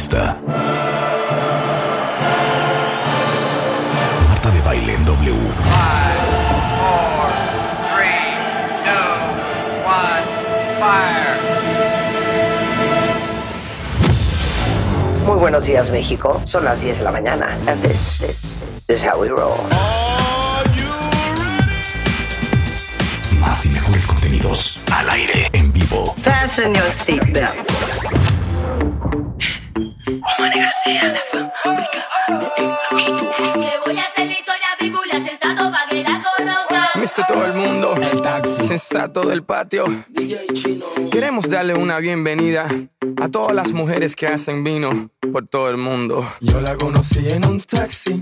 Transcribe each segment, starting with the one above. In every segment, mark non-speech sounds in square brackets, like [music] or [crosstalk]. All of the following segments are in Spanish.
pista. Marta de baile en W. Muy buenos días, México. Son las 10 de la mañana. And this is, this is how we roll. Más y mejores contenidos. Al aire. En vivo. Fasten your seatbelts. Que voy a hacer la historia sensato pa' que la conozcan. Mister todo el mundo, el taxi sensato del patio. Queremos darle una bienvenida a todas las mujeres que hacen vino por todo el mundo. Yo la conocí en un taxi,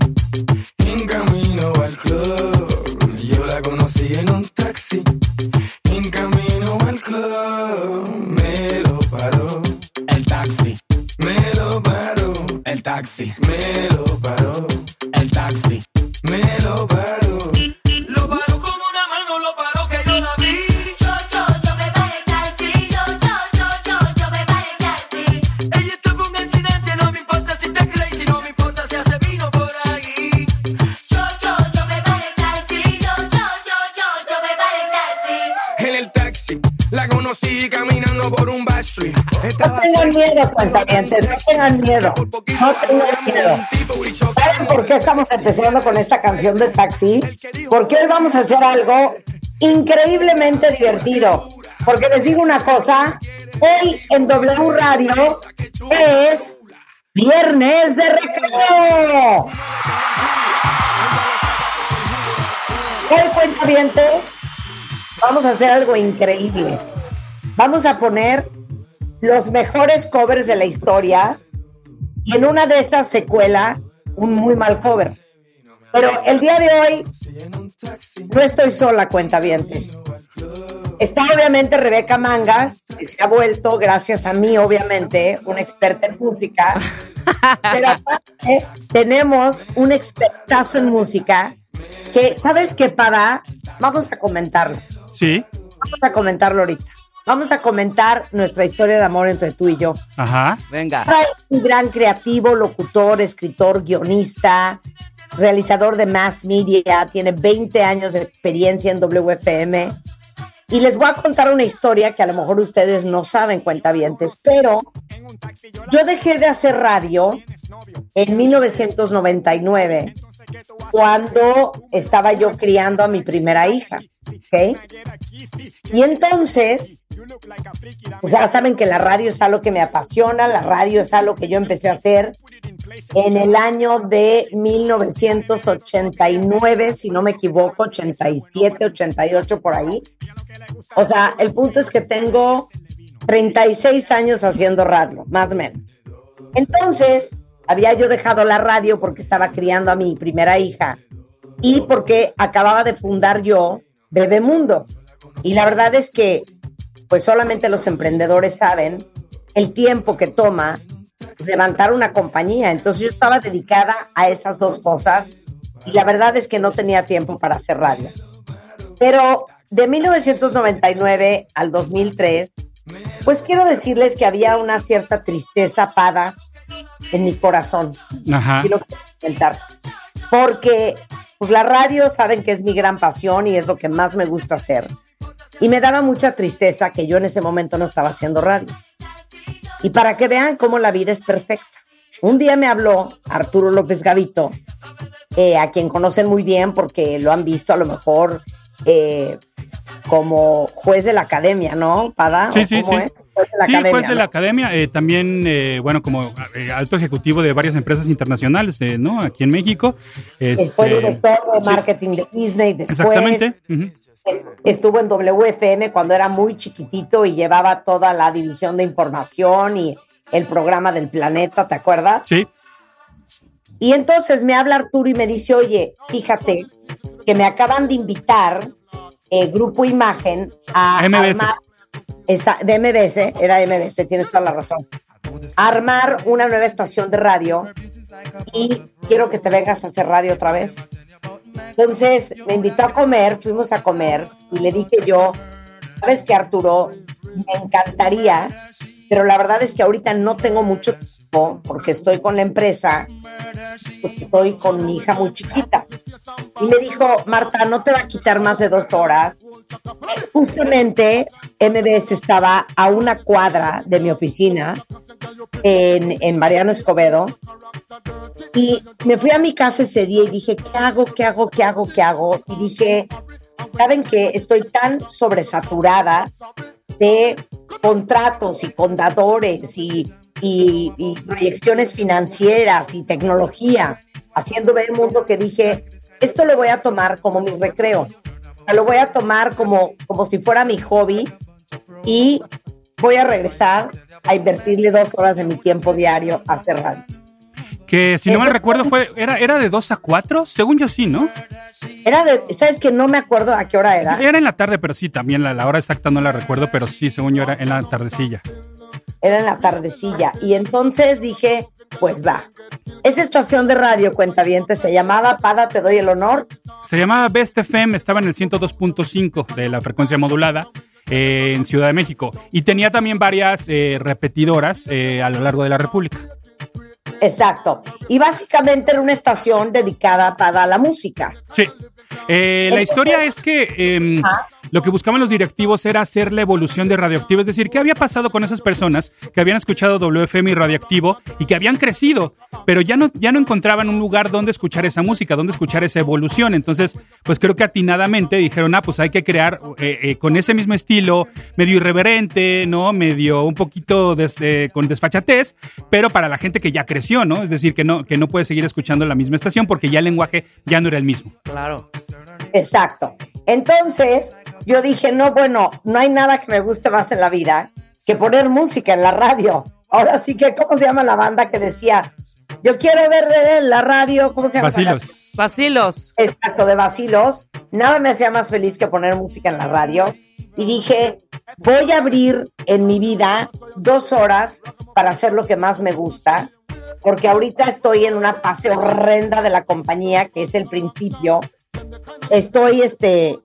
en camino al club. Yo la conocí en un taxi, taxi, me lo paró. El taxi, me lo paró. No tengan miedo, cuentavientes, no tengan miedo. No tengan miedo. ¿Saben por qué estamos empezando con esta canción de taxi? Porque hoy vamos a hacer algo increíblemente divertido. Porque les digo una cosa, hoy en W Radio es Viernes de Recreo. Hoy, cuentavientes, vamos a hacer algo increíble. Vamos a poner los mejores covers de la historia y en una de esas secuela un muy mal cover. Pero el día de hoy no estoy sola, cuentavientes. Está obviamente Rebeca Mangas, que se ha vuelto, gracias a mí, obviamente, una experta en música. [laughs] Pero aparte, tenemos un expertazo en música que, ¿sabes qué, Pada? Vamos a comentarlo. Sí. Vamos a comentarlo ahorita. Vamos a comentar nuestra historia de amor entre tú y yo. Ajá. Venga. Un gran creativo, locutor, escritor, guionista, realizador de mass media, tiene 20 años de experiencia en WFM. Y les voy a contar una historia que a lo mejor ustedes no saben, cuentavientes, pero yo dejé de hacer radio en 1999 cuando estaba yo criando a mi primera hija, ¿ok? Y entonces, ya saben que la radio es algo que me apasiona, la radio es algo que yo empecé a hacer en el año de 1989, si no me equivoco, 87, 88 por ahí. O sea, el punto es que tengo 36 años haciendo radio, más o menos. Entonces, había yo dejado la radio porque estaba criando a mi primera hija y porque acababa de fundar yo Bebemundo. Y la verdad es que, pues solamente los emprendedores saben el tiempo que toma levantar una compañía. Entonces yo estaba dedicada a esas dos cosas y la verdad es que no tenía tiempo para hacer radio. Pero de 1999 al 2003, pues quiero decirles que había una cierta tristeza pada en mi corazón. Ajá. Quiero comentar. Porque pues la radio saben que es mi gran pasión y es lo que más me gusta hacer. Y me daba mucha tristeza que yo en ese momento no estaba haciendo radio. Y para que vean cómo la vida es perfecta. Un día me habló Arturo López Gavito, eh, a quien conocen muy bien porque lo han visto a lo mejor eh, como juez de la academia, ¿no, Pada? Sí, ¿O sí, sí. es? Juez de la sí, academia, juez de la ¿no? academia, eh, también, eh, bueno, como eh, alto ejecutivo de varias empresas internacionales, ¿no? Aquí en México. Después fue Este, director de sí, marketing de Disney, después Exactamente. ujú. es- estuvo en WFM cuando era muy chiquitito y llevaba toda la división de información y el programa del planeta, ¿te acuerdas? Sí. Y entonces me habla Arturo y me dice, oye, fíjate que me acaban de invitar eh, Grupo Imagen a MBS. armar, esa, de MBS, era MBS, tienes toda la razón, armar una nueva estación de radio y quiero que te vengas a hacer radio otra vez. Entonces me invitó a comer, fuimos a comer y le dije yo, sabes que Arturo, me encantaría pero la verdad es que ahorita no tengo mucho tiempo porque estoy con la empresa, estoy con mi hija muy chiquita. Y me dijo, Marta, no te va a quitar más de dos horas. Justamente MBS estaba a una cuadra de mi oficina en, en Mariano Escobedo. Y me fui a mi casa ese día y dije, ¿qué hago? ¿Qué hago? ¿Qué hago? ¿Qué hago? Y dije, ¿saben qué? Estoy tan sobresaturada de contratos y contadores y, y- y proyecciones financieras y tecnología, haciendo ver el mundo que dije, esto lo voy a tomar como mi recreo, lo voy a tomar como, como si fuera mi hobby y voy a regresar a invertirle dos horas de mi tiempo diario a hacer radio. Que si no mal recuerdo fue era era de 2 a 4, según yo sí, ¿no? Era de, ¿sabes que No me acuerdo a qué hora era. Era en la tarde, pero sí, también la, la hora exacta no la recuerdo, pero sí, según yo era en la tardecilla. Era en la tardecilla. Y entonces dije, pues va. Esa estación de radio, cuentaviente, se llamaba Pada, te doy el honor. Se llamaba Best FM, estaba en el 102.5 de la frecuencia modulada eh, en Ciudad de México. Y tenía también varias eh, repetidoras eh, a lo largo de la República. Exacto. Y básicamente era una estación dedicada para la música. Sí. La historia es que em, Ah. Lo que buscaban los directivos era hacer la evolución de radioactivo, es decir, qué había pasado con esas personas que habían escuchado WFM y radioactivo y que habían crecido, pero ya no, ya no encontraban un lugar donde escuchar esa música, donde escuchar esa evolución. Entonces, pues creo que atinadamente dijeron, ah, pues hay que crear eh, eh, con ese mismo estilo, medio irreverente, ¿no? Medio un poquito des- eh, con desfachatez, pero para la gente que ya creció, ¿no? Es decir, que no, que no puede seguir escuchando la misma estación porque ya el lenguaje ya no era el mismo. Claro. Exacto. Entonces, yo dije, no, bueno, no hay nada que me guste más en la vida que poner música en la radio. Ahora sí que, ¿cómo se llama la banda que decía, yo quiero ver en la radio, ¿cómo se llama? esa Vacilos. Vacilos. Exacto, de vacilos. Nada me hacía más feliz que poner música en la radio. Y dije, voy a abrir en mi vida dos horas para hacer lo que más me gusta, porque ahorita estoy en una fase horrenda de la compañía, que es el principio. Estoy, este,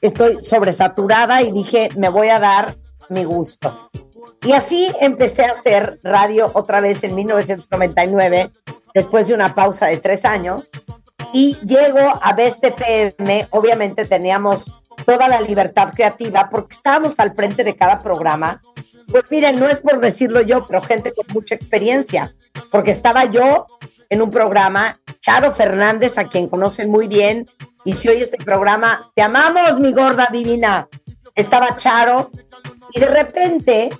estoy sobresaturada y dije, me voy a dar mi gusto. Y así empecé a hacer radio otra vez en 1999, después de una pausa de tres años y llego a Best FM, obviamente teníamos toda la libertad creativa porque estábamos al frente de cada programa. Pues miren, no es por decirlo yo, pero gente con mucha experiencia, porque estaba yo en un programa, Charo Fernández, a quien conocen muy bien, y si oye este programa, te amamos, mi gorda divina. Estaba Charo, y de repente,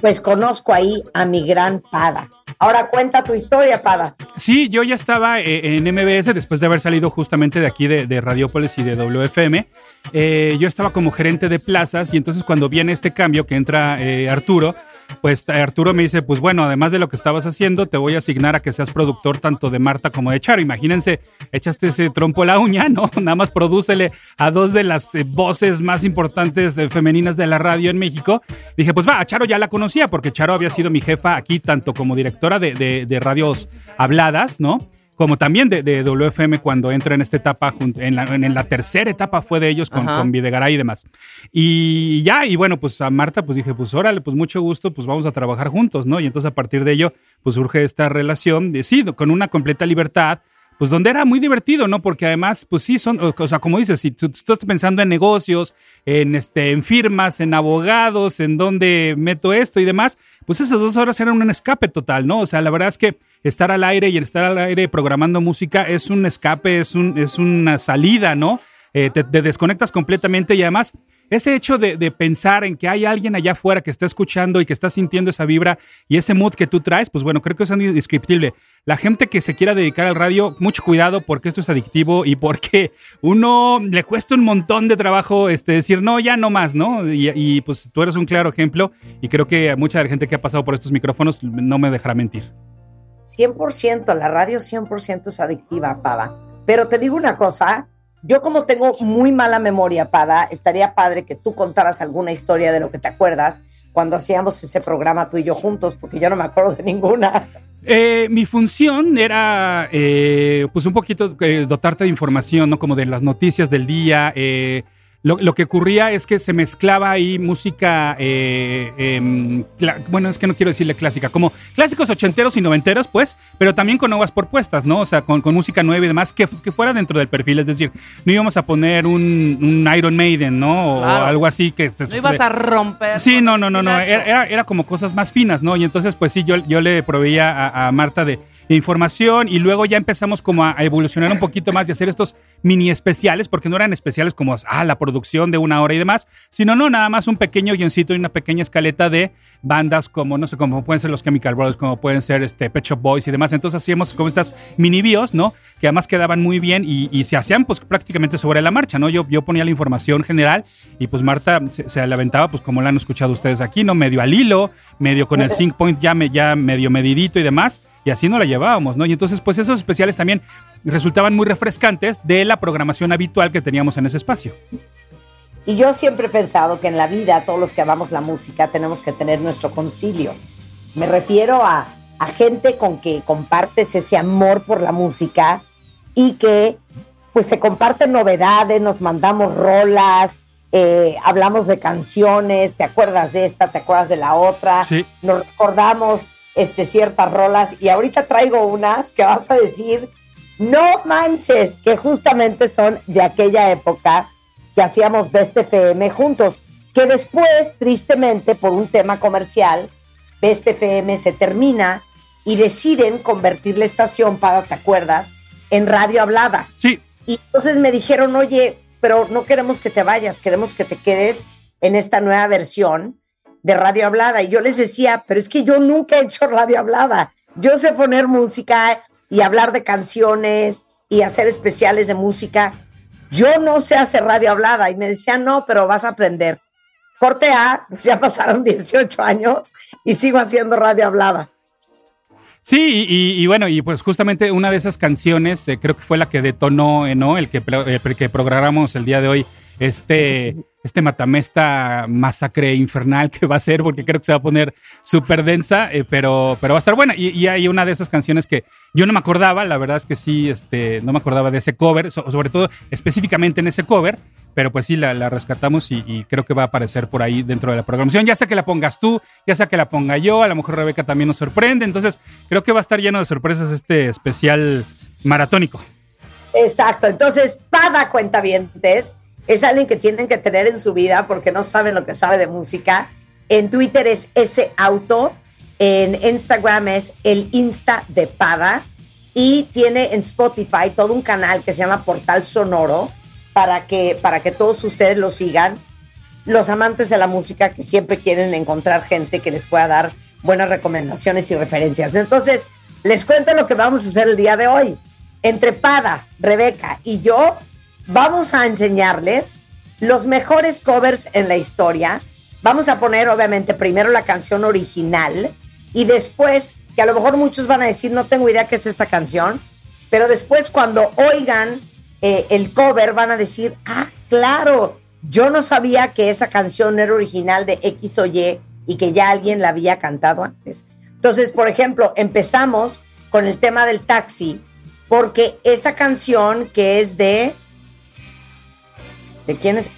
pues conozco ahí a mi gran Pada. Ahora cuenta tu historia, Pada. Sí, yo ya estaba eh, en MBS después de haber salido justamente de aquí de, de Radiopolis y de WFM. Eh, yo estaba como gerente de plazas y entonces cuando viene este cambio que entra eh, Arturo, pues eh, Arturo me dice, pues bueno, además de lo que estabas haciendo, te voy a asignar a que seas productor tanto de Marta como de Charo. Imagínense, echaste ese trompo a la uña, ¿no? [laughs] Nada más prodúcele a dos de las eh, voces más importantes eh, femeninas de la radio en México. Dije, pues va, a Charo ya la conocía porque Charo había sido mi jefa aquí tanto como directora de, de- de radios habladas, ¿no? Como también de, de WFM cuando entra en esta etapa, en la, en la tercera etapa fue de ellos con, Ajá. con Videgaray y demás. Y ya, y bueno, pues a Marta pues dije, pues órale, pues mucho gusto, pues vamos a trabajar juntos, ¿no? Y entonces a partir de ello, pues surge esta relación, de, sí, con una completa libertad, pues donde era muy divertido, ¿no? Porque además, pues sí, son, o sea, como dices, si tú, tú estás pensando en negocios, en, este, en firmas, en abogados, en dónde meto esto y demás, pues esas dos horas eran un escape total, ¿no? O sea, la verdad es que estar al aire y el estar al aire programando música es un escape, es, un, es una salida, ¿no? Eh, te, te desconectas completamente y además ese hecho de, de pensar en que hay alguien allá afuera que está escuchando y que está sintiendo esa vibra y ese mood que tú traes, pues bueno, creo que es indescriptible. La gente que se quiera dedicar al radio, mucho cuidado porque esto es adictivo y porque uno le cuesta un montón de trabajo este, decir, no, ya no más, ¿no? Y, pues tú eres un claro ejemplo y creo que mucha de la gente que ha pasado por estos micrófonos no me dejará mentir. 100%, la radio 100% es adictiva, Pada. Pero te digo una cosa, yo como tengo muy mala memoria, Pada, estaría padre que tú contaras alguna historia de lo que te acuerdas cuando hacíamos ese programa tú y yo juntos, porque yo no me acuerdo de ninguna. Eh, mi función era, eh, pues un poquito eh, dotarte de información, ¿no? Como de las noticias del día, eh, lo, lo que ocurría es que se mezclaba ahí música, eh, cla- bueno, es que no quiero decirle clásica, como clásicos ochenteros y noventeros, pues, pero también con nuevas propuestas, ¿no? O sea, con, con música nueva y demás, que, que fuera dentro del perfil, es decir, no íbamos a poner un, un Iron Maiden, ¿no? O Claro. algo así que... se- No ibas a romper. Sí, no, no, no, no. era- era como cosas más finas, ¿no? Y entonces, pues sí, yo, yo le proveía a, a Marta de información y luego ya empezamos como a, evolucionar un poquito más de hacer estos mini especiales, porque no eran especiales como, ah, la producción de una hora y demás, sino no, nada más un pequeño guioncito y una pequeña escaleta de bandas como, no sé, como pueden ser los Chemical Brothers, como pueden ser este Pet Shop Boys y demás. Entonces hacíamos como estas mini bios, ¿no? Que además quedaban muy bien y, y se hacían pues prácticamente sobre la marcha, ¿no? Yo, yo ponía la información general y pues Marta se, se la aventaba pues como la han escuchado ustedes aquí, ¿no? Medio al hilo, medio con el sync point ya, me- ya medio medidito y demás. Y así no la llevábamos, ¿no? Y entonces, pues esos especiales también resultaban muy refrescantes de la programación habitual que teníamos en ese espacio. Y yo siempre he pensado que en la vida, todos los que amamos la música, tenemos que tener nuestro concilio. Me refiero a, a gente con que compartes ese amor por la música y que pues se comparten novedades, nos mandamos rolas, eh, hablamos de canciones, te acuerdas de esta, te acuerdas de la otra, Sí. nos recordamos este, ciertas rolas y ahorita traigo unas que vas a decir, no manches, que justamente son de aquella época que hacíamos Best FM juntos, que después, tristemente, por un tema comercial, Best FM se termina y deciden convertir la estación, para, ¿te acuerdas?, en radio hablada. Sí, Y entonces me dijeron, oye, pero no queremos que te vayas, queremos que te quedes en esta nueva versión de radio hablada. Y yo les decía, pero es que yo nunca he hecho radio hablada. Yo sé poner música y hablar de canciones y hacer especiales de música. Yo no sé hacer radio hablada. Y me decían, no, pero vas a aprender. Corte A, ya pasaron [laughs] 18 años y sigo haciendo radio hablada. Sí, y, bueno, y pues justamente una de esas canciones, eh, creo que fue la que detonó, eh, ¿no? El que, eh, que programamos el día de hoy, este, este matamesta masacre infernal que va a ser, porque creo que se va a poner súper densa, eh, pero, pero va a estar buena. Y, y hay una de esas canciones que yo no me acordaba, la verdad es que sí, este, no me acordaba de ese cover, so- sobre todo específicamente en ese cover. Pero pues sí, la, la rescatamos y, creo que va a aparecer por ahí dentro de la programación. Ya sea que la pongas tú, ya sea que la ponga yo, a lo mejor Rebeca también nos sorprende. Entonces, creo que va a estar lleno de sorpresas este especial maratónico. Exacto. Entonces, Pada Cuentavientes es alguien que tienen que tener en su vida porque no saben lo que sabe de música. En Twitter es ese auto, en Instagram es el Insta de Pada y tiene en Spotify todo un canal que se llama Portal Sonoro para que, para que todos ustedes lo sigan. Los amantes de la música que siempre quieren encontrar gente que les pueda dar buenas recomendaciones y referencias. Entonces, les cuento lo que vamos a hacer el día de hoy. Entre Pada, Rebeca y yo vamos a enseñarles los mejores covers en la historia. Vamos a poner, obviamente, primero la canción original y después, que a lo mejor muchos van a decir, no tengo idea qué es esta canción, pero después cuando oigan eh, el cover van a decir, ah, claro, yo no sabía que esa canción era original de X o Y y que ya alguien la había cantado antes. Entonces, por ejemplo, empezamos con el tema del taxi, porque esa canción que es de... ¿De quién es?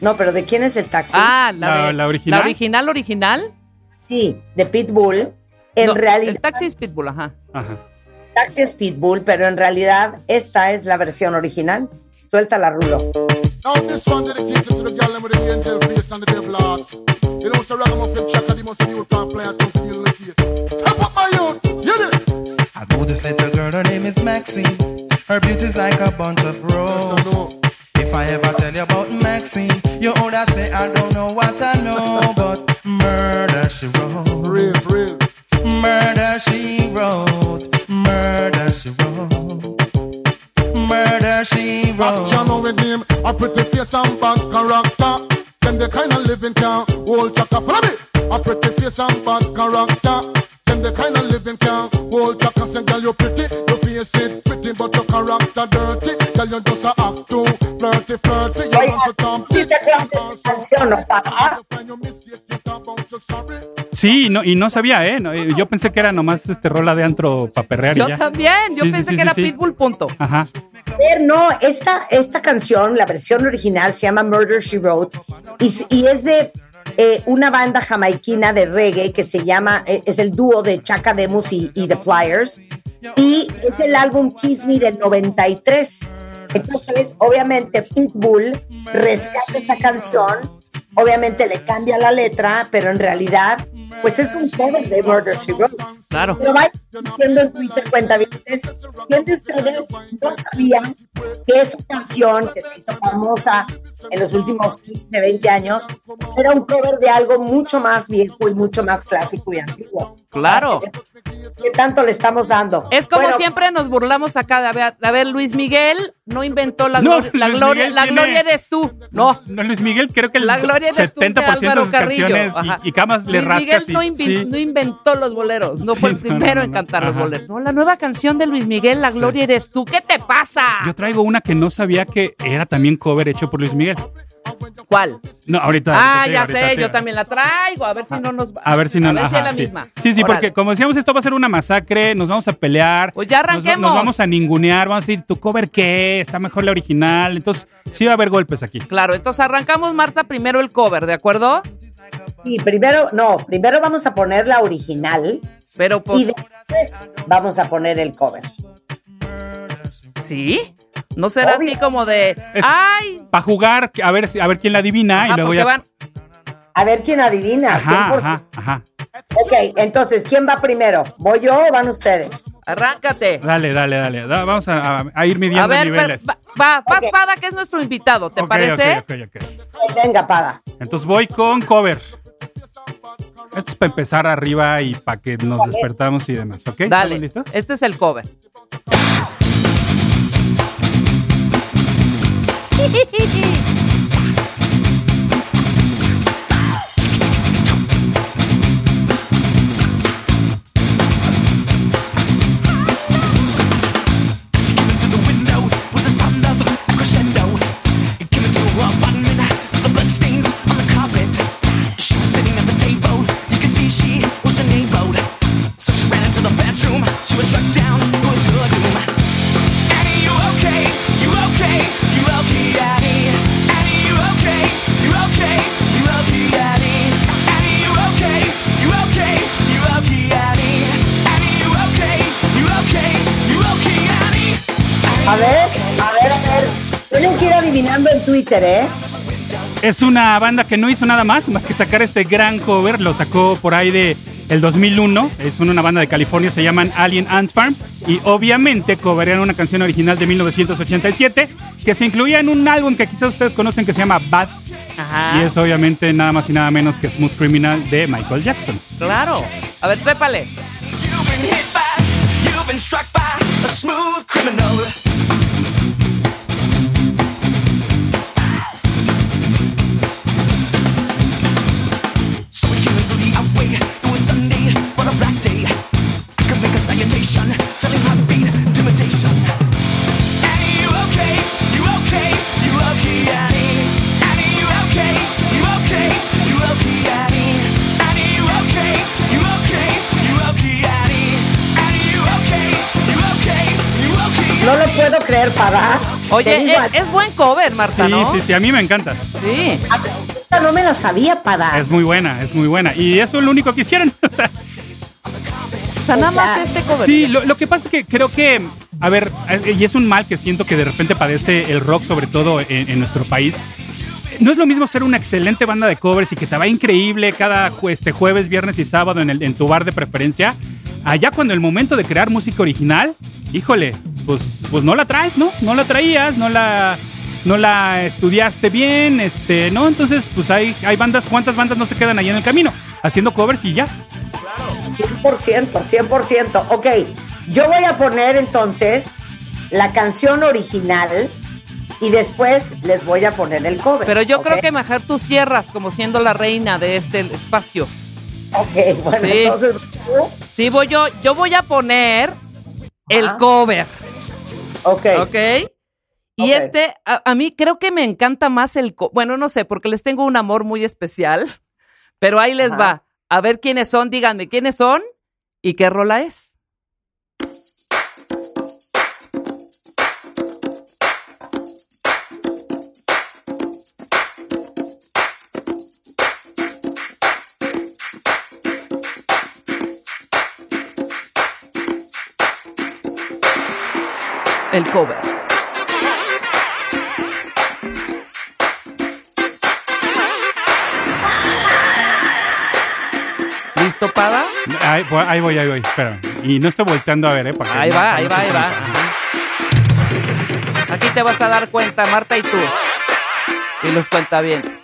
No, pero ¿de quién es el taxi? Ah, la, La- de- la original. La original, original. Sí, de Pitbull. En No, realidad, El taxi es Pitbull, ajá. Ajá. taxi es Pitbull, pero en realidad esta es la versión original. Suelta la rulo. Now this one dedicated to the girl them with the angel face and the devil heart. You know, so ragamuffin chaka, the most new plant players come feel the case. Step up my youth, hear this. I know this little girl, her name is Maxine. Her beauty's like a bunch of roses. If I ever tell you about Maxine, you older say I don't know what I know, but murder she wrote, Real, real. murder she wrote, murder she wrote, murder she wrote. Action on with him, a pretty face and bad character. Them the kind of living can hold chaka. Follow me. A pretty face and bad character. Them the kind of living can hold chaka. Say, girl, you pretty, your face it pretty, but your character dirty. Girl, you just a act too flirty, flirty. You Oigan, want to come ¿sí te acuerdas de esta canción, no, papá? Sí, no, y no sabía, ¿eh? No, eh, yo pensé que era nomás este rola de antro para perrear y Yo ya. también. Yo Sí, pensé sí, que sí, era sí. Pitbull, punto. Ajá. A ver, no, esta, esta canción, la versión original se llama Murder She Wrote y es de eh, una banda jamaiquina de reggae que se llama, eh, es el dúo de Chaka Demus y, y The Flyers y es el álbum Kiss Me del 93. Entonces, obviamente, Pitbull rescata esa canción, obviamente le cambia la letra, pero en realidad, pues es un cover de Murder She Wrote. Claro. Pero diciendo en Twitter, cuenta ¿quién de ustedes no sabían que esa canción que se hizo famosa en los últimos 15, 20 años era un cover de algo mucho más viejo y mucho más clásico y antiguo? Claro. ¿Qué tanto le estamos dando? Es como Bueno, siempre nos burlamos acá de a ver, a ver, Luis Miguel no inventó la No, gloria, la Luis gloria, la tiene- gloria eres tú. No. No, Luis Miguel, creo que el La gloria eres tú de 70% de sus Carrillo. canciones Ajá. y, y camas le Luis rascas. Miguel y- no, invi- sí. no inventó los boleros, no Sí, fue el no, primero no, en no. Cantar los Ajá. boleros. No, la nueva canción de Luis Miguel, La Sí. gloria eres tú. ¿Qué te pasa? Yo traigo una que no sabía que era también cover hecho por Luis Miguel. ¿Cuál? No, ahorita. Ah, ahorita ya ahorita sé, yo también la traigo. A ver si no nos va. A ver si no. A ver si es ajá, la sí. misma. Sí, sí, porque como decíamos, esto va a ser una masacre, nos vamos a pelear. Pues ya nos arranquemos. Nos, vamos a ningunear, vamos a decir, ¿tu cover qué? ¿Está mejor la original? Entonces, sí va a haber golpes aquí. Claro, entonces arrancamos, Marta, primero el cover, ¿de acuerdo? Sí, primero, no, primero vamos a poner la original Pero, pues, y después vamos a poner el cover. ¿sí? ¿No será Obvio. así como de, Es- ay, Para jugar, a ver, si- a ver quién la adivina ajá, y luego ya. van, A ver quién adivina. Ajá, 100%. ajá, ajá. Ok, entonces, ¿quién va primero? ¿Voy yo o van ustedes? arráncate. Dale, dale, dale. Da- Vamos a, a- a ir midiendo A ver, niveles. va, va, va. Pada, que es nuestro invitado, ¿te Ok, parece? ok, ok, ok. Venga, Pada. Entonces voy con cover. Esto es para empezar arriba y para que nos despertamos y demás, ¿ok? Dale, ¿Estamos listos? este es el cover. [laughs] adivinando en Twitter, ¿eh? Es una banda que no hizo nada más, más que sacar este gran cover. Lo sacó por ahí de el 2001. Es una banda de California, se llaman Alien Ant Farm. Y obviamente coverían una canción original de 1987 que se incluía en un álbum que quizás ustedes conocen que se llama Bad. Ajá. Y es obviamente nada más y nada menos que Smooth Criminal de Michael Jackson. Claro. A ver, trépale. You've been hit by, you've been struck by a smooth criminal. No lo puedo creer, Pada. Te Oye, es, es buen cover, Marta, Sí, ¿no? sí, sí, a mí me encanta. Sí. Esta no me la sabía, Pada. Es muy buena, es muy buena. Y eso es lo único que hicieron. [laughs] O sea, O sea, nada más este cover. Sí, lo, lo que pasa es que creo que, a ver, eh, y es un mal que siento que de repente padece el rock, sobre todo en, en nuestro país. No es lo mismo ser una excelente banda de covers y que te va increíble cada este jueves, viernes y sábado en, el, en tu bar de preferencia. Allá cuando el momento de crear música original, híjole, pues, pues no la traes, ¿no? No la traías, no la, no la estudiaste bien, este, ¿no? Entonces, pues hay, hay bandas, ¿cuántas bandas no se quedan ahí en el camino? Haciendo covers y ya. 100%, 100%. Ok, yo voy a poner entonces la canción original y después les voy a poner el cover. Pero yo creo que mejor tú cierras como siendo la reina de este espacio. Ok, bueno, Sí. entonces. Sí, voy yo, yo voy a poner el cover, Ok. ¿ok? Y este, a, a mí creo que me encanta más el... co- Bueno, no sé, porque les tengo un amor muy especial, [laughs] pero ahí les Ajá. va. A ver quiénes son, díganme quiénes son y qué rola es. El cover. ¿Listo, Pada? Ahí, voy, ahí voy, ahí voy. Espera. Y no estoy volteando a ver, ¿eh? Ahí no- va, ahí va, ahí va. Aquí te vas a dar cuenta, Marta y tú. Y los cuentavientes. ¡Súbele!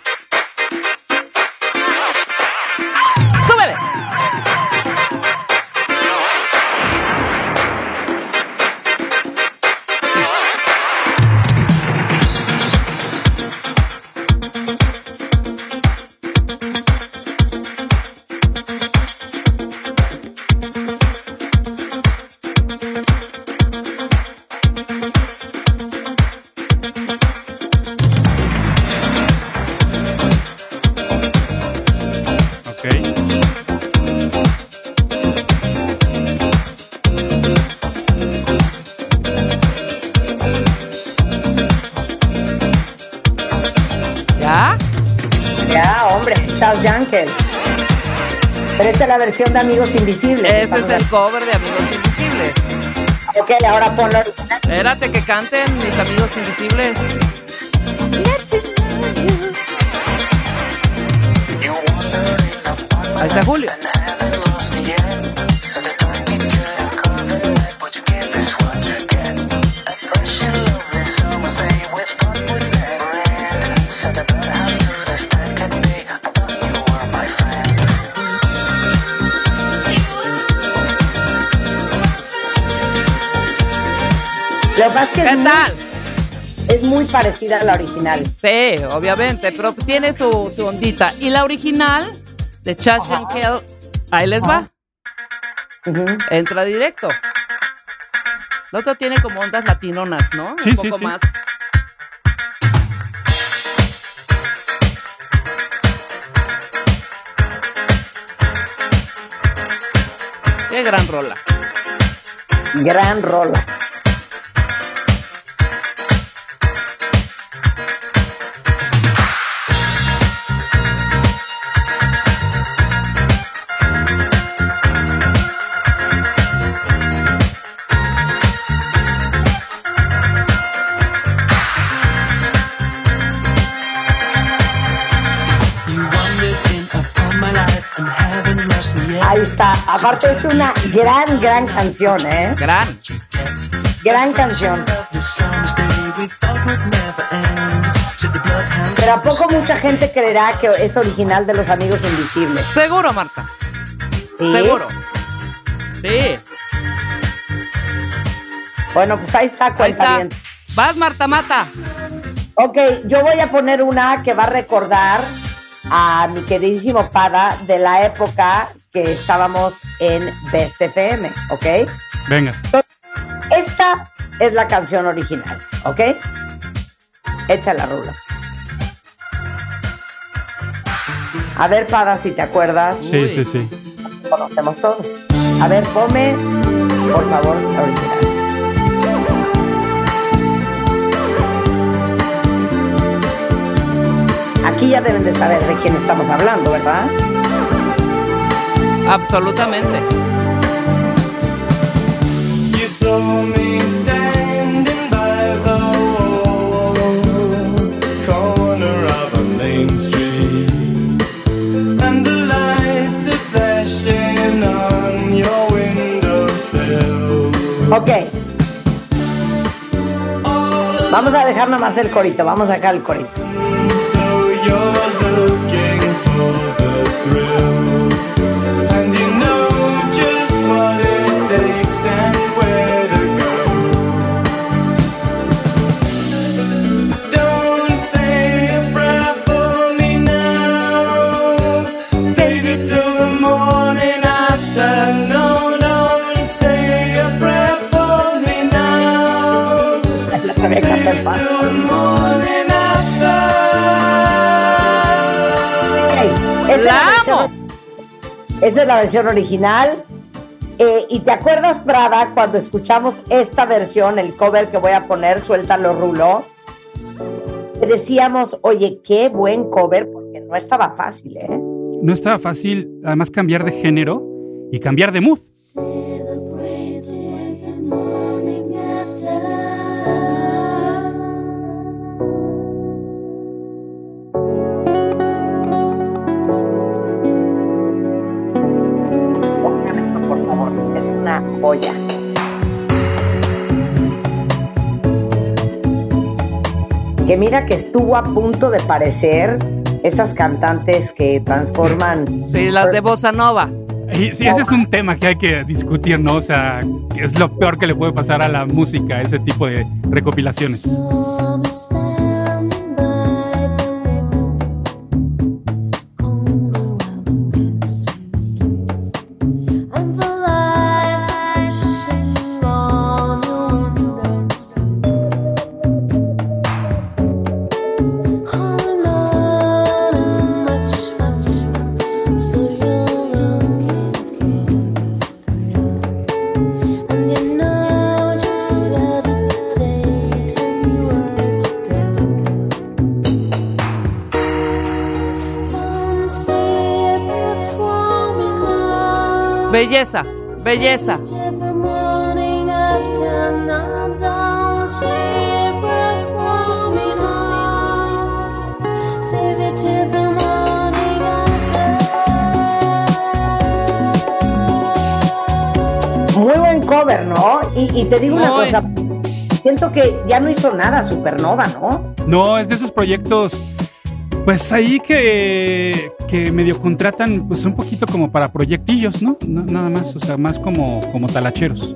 Versión de Amigos Invisibles. Ese es el cover de Amigos Invisibles. Ok, ahora ponlo original. Espérate que canten mis amigos invisibles. Ahí Es que ¿Qué es muy, tal? es muy parecida a la original. Sí, obviamente, pero tiene su, su ondita. Y la original de Chas Yankel, ahí les va. Entra directo. El otro tiene como ondas latinonas, ¿no? Sí, Un sí, poco sí. más. Qué gran rola. Gran rola. Aparte es una gran, gran canción, ¿eh? Gran. Gran canción. Pero ¿a poco mucha gente creerá que es original de los Amigos Invisibles? Seguro, Marta. ¿Sí? Seguro. Sí. Bueno, pues ahí está, cuenta bien. Vas, Marta Mata. Ok, yo voy a poner una que va a recordar a mi queridísimo Pada de la época que estábamos en Best FM, ¿ok? Venga. Esta es la canción original, ¿ok? Echa la rula. A ver, Pada, si te acuerdas. Sí, Uy. sí, sí. Conocemos todos. A ver, ponme, por favor, la original. Aquí ya deben de saber de quién estamos hablando, ¿verdad? Absolutamente. You saw me standing by the wall, corner of a main street, and the lights are flashing on your windowsill. Ok. Vamos a dejar nomás el corito, vamos a dejar el corito. Esa es la versión original. Eh, ¿Y te acuerdas, Prada, cuando escuchamos esta versión, el cover que voy a poner, Suéltalo Rulo? Decíamos, oye, qué buen cover, porque no estaba fácil, ¿eh? No estaba fácil, además, cambiar de género y cambiar de mood. Que mira que estuvo a punto de parecer esas cantantes que transforman. Sí, las de Bossa Nova. Y sí, ese es un tema que hay que discutir, ¿no? O sea, ¿qué es lo peor que le puede pasar a la música, ese tipo de recopilaciones? Belleza, belleza. Muy buen cover, ¿no? Y, y te digo una cosa. Siento que ya no hizo nada Supernova, ¿no? No, es de esos proyectos, pues ahí que, que medio contratan, pues un poquito como para proyectillos, ¿no? No- Nada más, o sea, más como, como talacheros.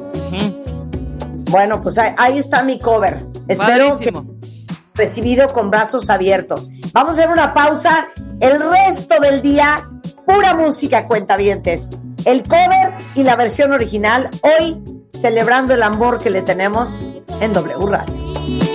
Bueno, pues ahí, ahí está mi cover. Espero Padrísimo. que recibido con brazos abiertos. Vamos a hacer una pausa. El resto del día, pura música, cuentavientes. El cover y la versión original, hoy celebrando el amor que le tenemos en W Radio.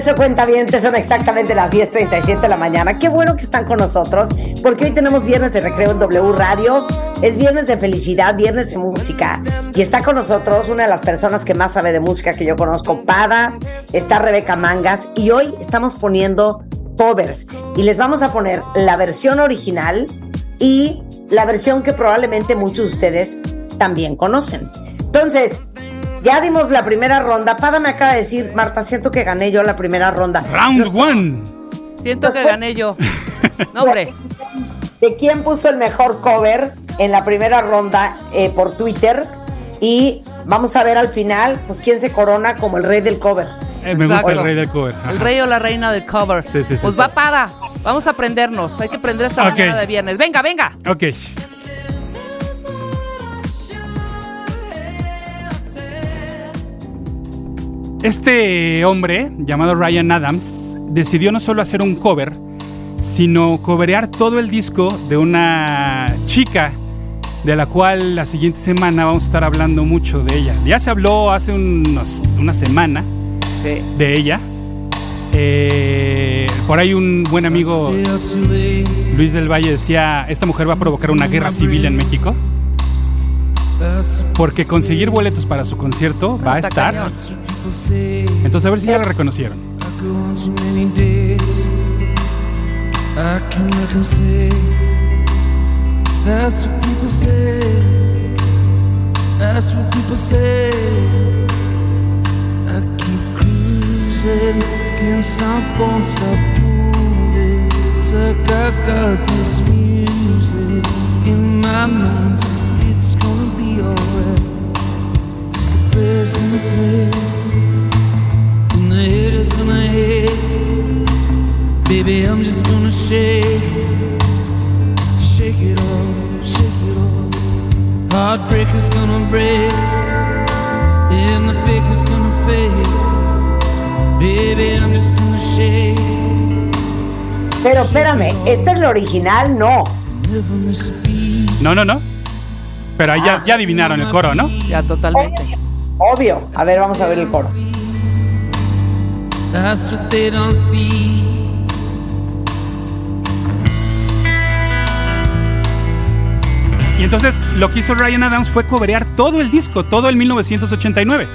Regreso, cuentavientes, son exactamente las 10.37 de la mañana. Qué bueno que están con nosotros, porque hoy tenemos viernes de recreo en W Radio. Es viernes de felicidad, viernes de música. Y está con nosotros una de las personas que más sabe de música que yo conozco, Pada. Está Rebeca Mangas. Y hoy estamos poniendo covers. Y les vamos a poner la versión original y la versión que probablemente muchos de ustedes también conocen. Entonces, ya dimos la primera ronda. Pada me acaba de decir, Marta, siento que gané yo la primera ronda. Round one. Siento que gané yo. [laughs] No, hombre. ¿De quién puso el mejor cover en la primera ronda eh, por Twitter? Y vamos a ver al final, pues, quién se corona como el rey del cover. Eh, me gusta el rey del cover. ajá. El rey o la reina del cover. Sí, sí, sí, pues sí. va para. Vamos a aprendernos. Hay que aprender esta mañana de viernes. Venga, venga. Ok. Este hombre, llamado Ryan Adams, decidió no solo hacer un cover, sino coverear todo el disco de una chica de la cual la siguiente semana vamos a estar hablando mucho de ella. Ya se habló hace unos- una semana Sí. de ella. Eh, por ahí un buen amigo, Luis del Valle, decía, esta mujer va a provocar una guerra civil en México. Porque conseguir boletos para su concierto va a estar. Entonces a ver si ya la reconocieron. It's gonna be alright. 'Cause the player's gonna play, gonna. Baby, I'm just gonna shake, shake it all, shake it all. Heartbreak is gonna break, and the fake is gonna fade. Baby, I'm just gonna shake. Pero espérame, ¿esta es la original? No. No, no, no. Pero ahí ya, ya adivinaron el coro, ¿no? Ya, totalmente. Obvio. A ver, vamos a ver el coro. That's what they don't see. Y entonces lo que hizo Ryan Adams fue cobrear todo el disco, todo el 1989.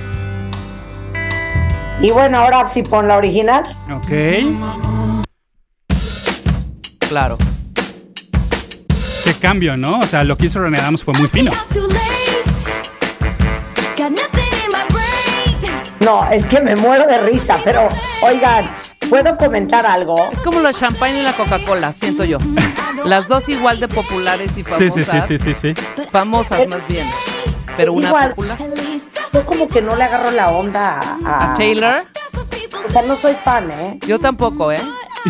Y bueno, ahora sí pon la original. Ok. Claro. Qué cambio, ¿no? O sea, lo que hizo Ryan Adams fue muy fino. No, es que me muero de risa, pero oigan, ¿puedo comentar algo? Es como la champagne y la Coca-Cola, siento yo. Las dos igual de populares y famosas. sí, sí, sí, sí, sí. Famosas más bien. Pero Es una igual. popular. Yo como que no le agarro la onda a, A Taylor, O sea, no soy fan, ¿eh? yo tampoco, ¿eh?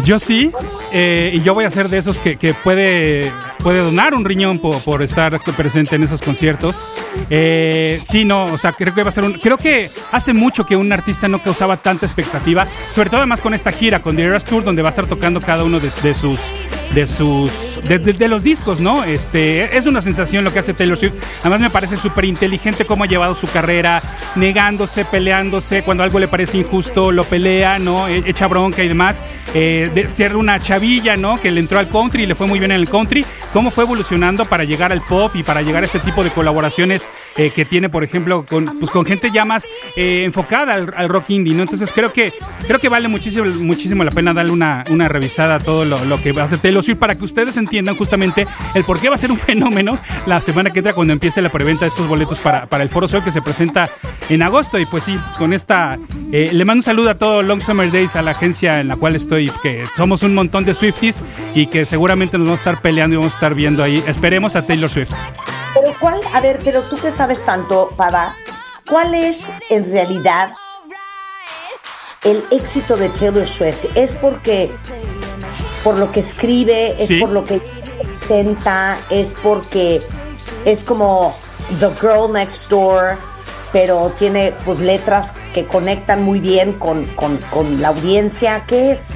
Yo sí, eh, y yo voy a ser de esos que, que puede, puede donar un riñón por, estar presente en esos conciertos. Eh, sí, no, o sea, creo que va a ser un. Creo que hace mucho que un artista no causaba tanta expectativa, sobre todo además con esta gira, con The Eras Tour, donde va a estar tocando cada uno de sus. De sus. De, los discos, ¿no? Este. Es una sensación lo que hace Taylor Swift. Además, me parece súper inteligente cómo ha llevado su carrera, negándose, peleándose. Cuando algo le parece injusto, lo pelea, ¿no? E- Echa bronca y demás. Eh, de ser una chavilla, ¿no? Que le entró al country y le fue muy bien en el country. Cómo fue evolucionando para llegar al pop y para llegar a este tipo de colaboraciones eh, que tiene, por ejemplo, con, pues, con gente ya más eh, enfocada al, al rock indie, ¿no? Entonces creo que creo que vale muchísimo, muchísimo la pena darle una, una revisada a todo lo, lo que va a hacer Taylor Swift para que ustedes entiendan justamente el por qué va a ser un [laughs] fenómeno la semana que entra cuando empiece la preventa de estos boletos para, para el Foro Sol que se presenta en agosto. Y pues sí, con esta eh, le mando un saludo a todo Long Summer Days, a la agencia en la cual estoy, que somos un montón de Swifties y que seguramente nos vamos a estar peleando y vamos a estar viendo ahí. Esperemos a Taylor Swift. Pero cuál, a ver, pero tú que sabes tanto, Pada, ¿cuál es en realidad el éxito de Taylor Swift? ¿Es porque por lo que escribe, es Sí. por lo que presenta, es porque es como The Girl Next Door, pero tiene pues letras que conectan muy bien con, con, con la audiencia? ¿Qué es?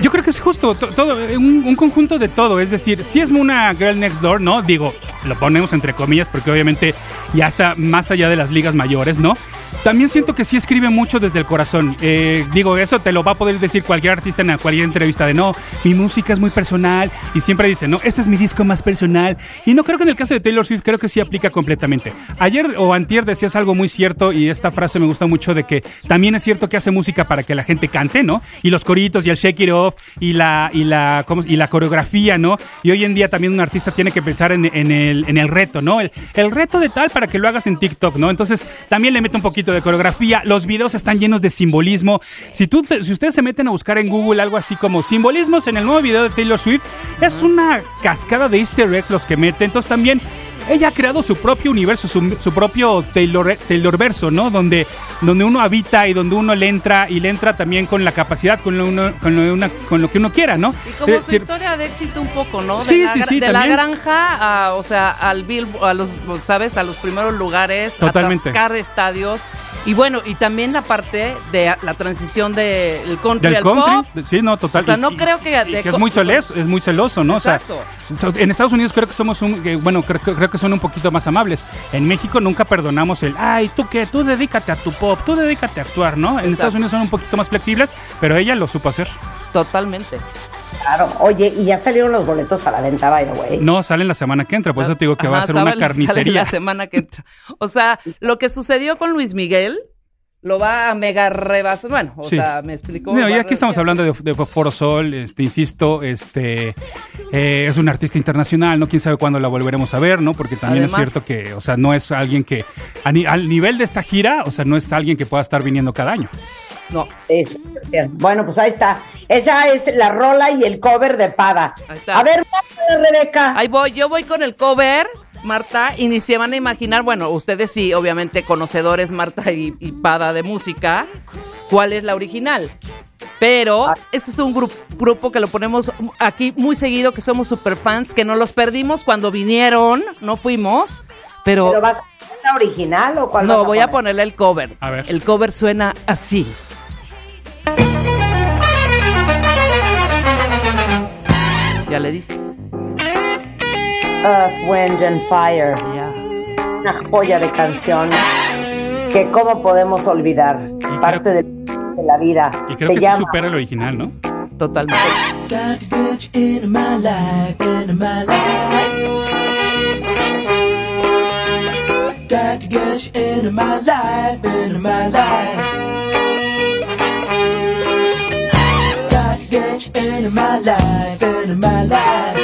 Yo creo que es justo to- todo, un, un conjunto de todo. Es decir, si es una Girl Next Door, ¿no? Digo, lo ponemos entre comillas porque obviamente ya está más allá de las ligas mayores, ¿no? También siento que sí escribe mucho desde el corazón. Eh, digo, eso te lo va a poder decir cualquier artista en cualquier entrevista de no, mi música es muy personal y siempre dice, no, este es mi disco más personal. Y no creo que en el caso de Taylor Swift creo que sí aplica completamente. Ayer o antier decías algo muy cierto y esta frase me gusta mucho de que también es cierto que hace música para que la gente cante, ¿no? Y los coritos y el shake it off y la y la ¿cómo se- y la coreografía, ¿no? Y hoy en día también un artista tiene que pensar en, el, en el reto, ¿no? El, el reto de tal para que lo hagas en TikTok, ¿no? Entonces también le mete un poquito de coreografía. Los videos están llenos de simbolismo. Si tú si ustedes se meten a buscar en Google algo así como simbolismos en el nuevo video de Taylor Swift, es una cascada de Easter eggs los que mete. Entonces también ella ha creado su propio universo, su, su propio Taylor, Taylorverso, ¿no? Donde, donde uno habita y donde uno le entra y le entra también con la capacidad, con lo, uno- con lo, una- con lo que uno quiera, ¿no? Y como Es su historia de éxito un poco, ¿no? De, Sí, la, sí, sí, de la también. granja, a, o sea, al bill, a los, ¿sabes? A los primeros lugares, Totalmente. atascar estadios. Y bueno, y también la parte de la transición del country del al pop. country, sí, no, total. O sea, no y- creo que... y de que es muy celoso, es muy celoso, ¿no? Exacto. O sea, en Estados Unidos creo que somos un, bueno, creo, creo que son un poquito más amables. En México nunca perdonamos el, ay, ¿tú qué? Tú dedícate a tu pop, tú dedícate a actuar, ¿no? En. Estados Unidos son un poquito más flexibles, pero ella lo supo hacer. Totalmente. Claro, oye, y ya salieron los boletos a la venta, by the way. No, salen la semana que entra, por eso te digo que va a ser una carnicería. la semana que entra. O sea, lo que sucedió con Luis Miguel lo va a mega rebasar. Bueno, o Sí. sea, me explicó. No, y aquí estamos hablando de, de Foro Sol, este, insisto, este eh, es un artista internacional, ¿no? Quién sabe cuándo la volveremos a ver, ¿no? Porque también Además- es cierto que, o sea, no es alguien que, a ni- al nivel de esta gira, o sea, no es alguien que pueda estar viniendo cada año. No, Es cierto. Bueno, pues ahí está. Esa es la rola y el cover de Pada. Ahí está. A ver, Rebeca. ahí voy. Yo voy con el cover, Marta, y se van a imaginar, bueno, ustedes sí, obviamente conocedores, Marta y, Pada de música, cuál es la original. Pero ah. este es un grupo que lo ponemos aquí muy seguido, que somos super fans, que no los perdimos cuando vinieron, no fuimos, pero... Vas a poner la original o cuál No, voy a ponerle el cover. A ver. El cover suena así. Ya le diste. Earth, Wind and Fire. Una joya de canción que cómo podemos olvidar. Parte de, de la vida. Y creo Se que llama sí supera el original, ¿no? Totalmente. Got to get you into my life, into my life.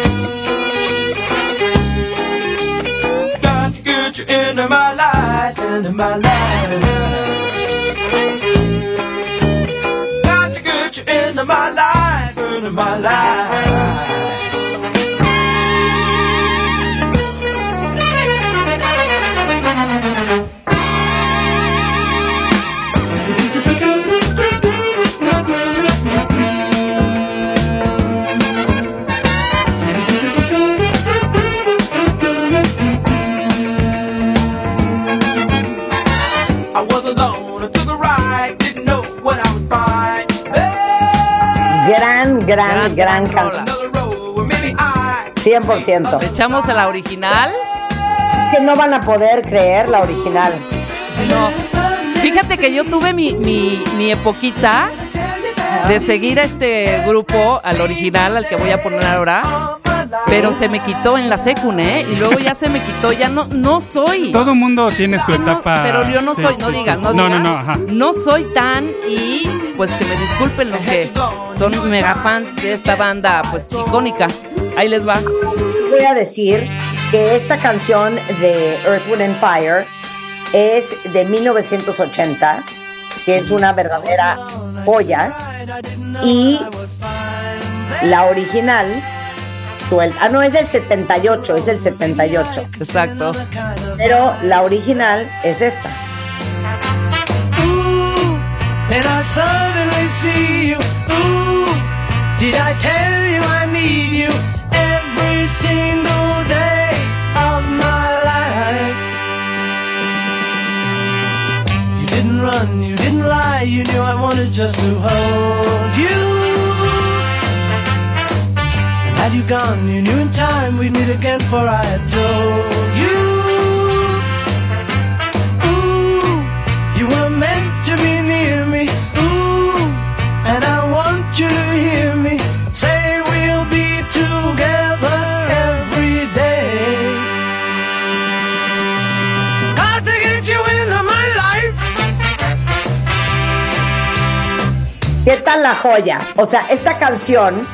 You into my life, into my life. Got to get you into my life, into my life. Gran, gran, canción. Another road where maybe I 100%. ¿Le echamos a la original? que no van a poder creer la original. No. Fíjate que yo tuve mi, mi, mi epoquita de seguir a este grupo, al original, al que voy a poner ahora. Pero se me quitó en la secun, ¿eh? Y luego ya se me quitó, ya no, no soy. Todo mundo tiene su no- etapa. pero yo no sí, soy, sí, no sí, digas, sí. no No, digas. no, no, ajá. No soy tan y pues que me disculpen los que son mega fans de esta banda pues icónica. Ahí les va. Voy a decir que esta canción de Earth, Wind and Fire es de 1980, que es una verdadera joya, y la original suelta. Ah, no, es del 78, es del 78. Exacto. Pero la original es esta. Then I suddenly see you. Ooh, did I tell you I need you every single day of my life? You didn't run, you didn't lie, you knew I wanted just to hold you. Had you gone, you knew in time we'd meet again, for I had told you. You were meant to be near me. Ooh, and I want you to hear me say we'll be together every day. Got to get you into my life. ¿Qué tal la joya? O sea, esta canción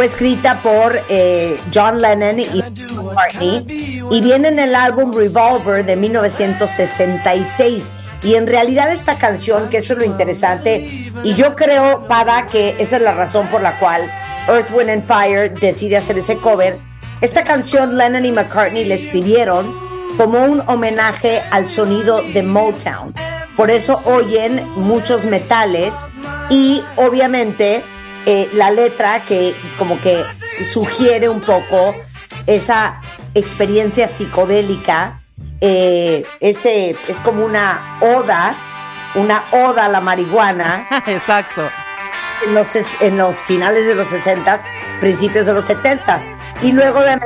fue escrita por eh, John Lennon y McCartney y viene en el álbum Revolver de 1966. Y en realidad esta canción, que eso es lo interesante, y yo creo, Pada, que esa es la razón por la cual Earth, Wind and Fire decide hacer ese cover. Esta canción Lennon y McCartney le escribieron como un homenaje al sonido de Motown. Por eso oyen muchos metales y obviamente eh, la letra que como que sugiere un poco esa experiencia psicodélica, eh, ese es como una oda, una oda a la marihuana [laughs] Exacto. en los, en los finales de los 60, principios de los 70 y luego de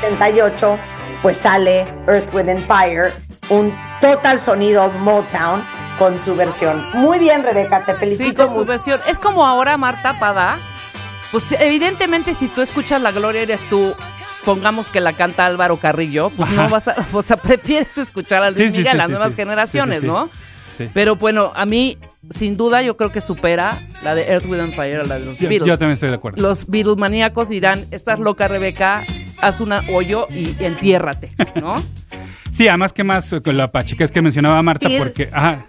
78 pues sale Earth, Wind and Fire, un total sonido Motown con su versión. Muy bien, Rebeca, te Sí, felicito con su versión. Es como ahora Marta Pada. Pues evidentemente si tú escuchas La Gloria eres tú, pongamos que la canta Álvaro Carrillo, pues no vas a, [laughs] o sea, prefieres escuchar a Luis Sí, sí, Miguel, sí, las sí, nuevas sí. generaciones, Sí, sí, sí. ¿no? Sí. Pero bueno, a mí, sin duda, yo creo que supera la de Earth, Wind and Fire, a la de los Yo, Beatles. yo también estoy de acuerdo. Los Beatles maníacos dirán, estás loca, Rebeca, haz una hoyo y entiérrate, ¿no? [laughs] Sí, además que más con la pachica es que mencionaba Marta porque, ajá,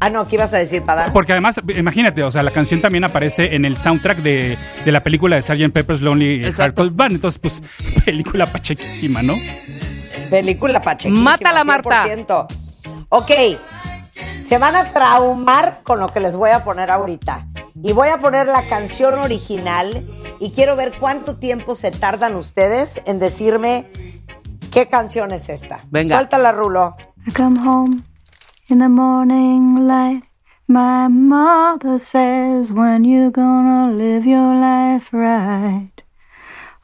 Ah, no, ¿qué ibas a decir, Pada? porque además, imagínate, o sea, la canción también aparece en el soundtrack de, de la película de Sgt. Pepper's Lonely. Hearts Band, entonces pues [laughs] película pachequísima, ¿no? Película pachequísima. Mátala, Marta. 100%. Ok, se van a traumar con lo que les voy a poner ahorita. Y voy a poner la canción original y quiero ver cuánto tiempo se tardan ustedes en decirme qué canción es esta. Venga. Suéltala, Rulo. I come home in the morning light. My mother says, When you gonna live your life right?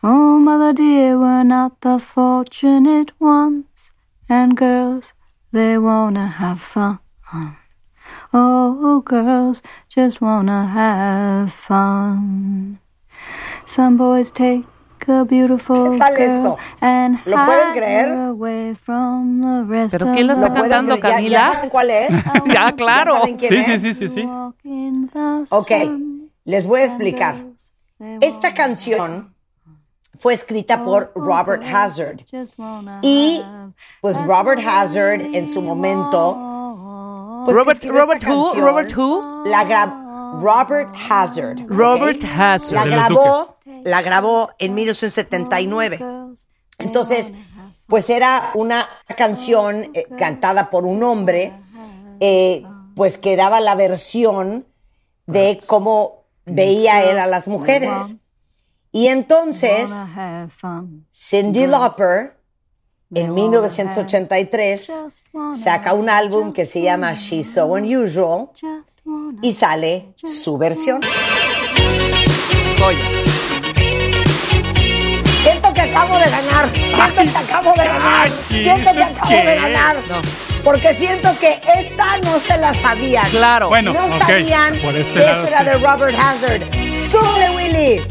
Oh, mother dear, we're not the fortunate ones. And girls, they wanna have fun. Oh, girls just wanna have fun. Some boys take a beautiful ¿Qué tal girl esto? and ¿Lo pueden hide creer? her away from the rest ¿Pero of quién lo está the ¿Pueden cantando, creer? ¿Ya- Camila? ¿Ya, saben cuál es? [laughs] Ya, claro. ¿Ya saben quién Sí, es? sí, sí, sí, sí. Ok, les voy a explicar. Esta canción fue escrita por Robert Hazard. Y pues Robert Hazard en su momento. pues, Robert- Robert who? Robert who? La Robert Hazard. Robert La Hazard. Los grabó, la grabó en 1979. Entonces, pues era una canción eh, cantada por un hombre, eh, pues que daba la versión de cómo veía él a las mujeres. Y entonces. Cindy Lauper, en 1983, saca un álbum que se llama She's So Unusual y sale su versión. Siento que acabo de ganar. Siento que acabo de ganar. Siento que ¿eso acabo de ganar. Porque siento que esta no se la sabían. Claro. Bueno, No sabían por ese que lado era sí. de Robert Hazard. ¡Súbele, Willy!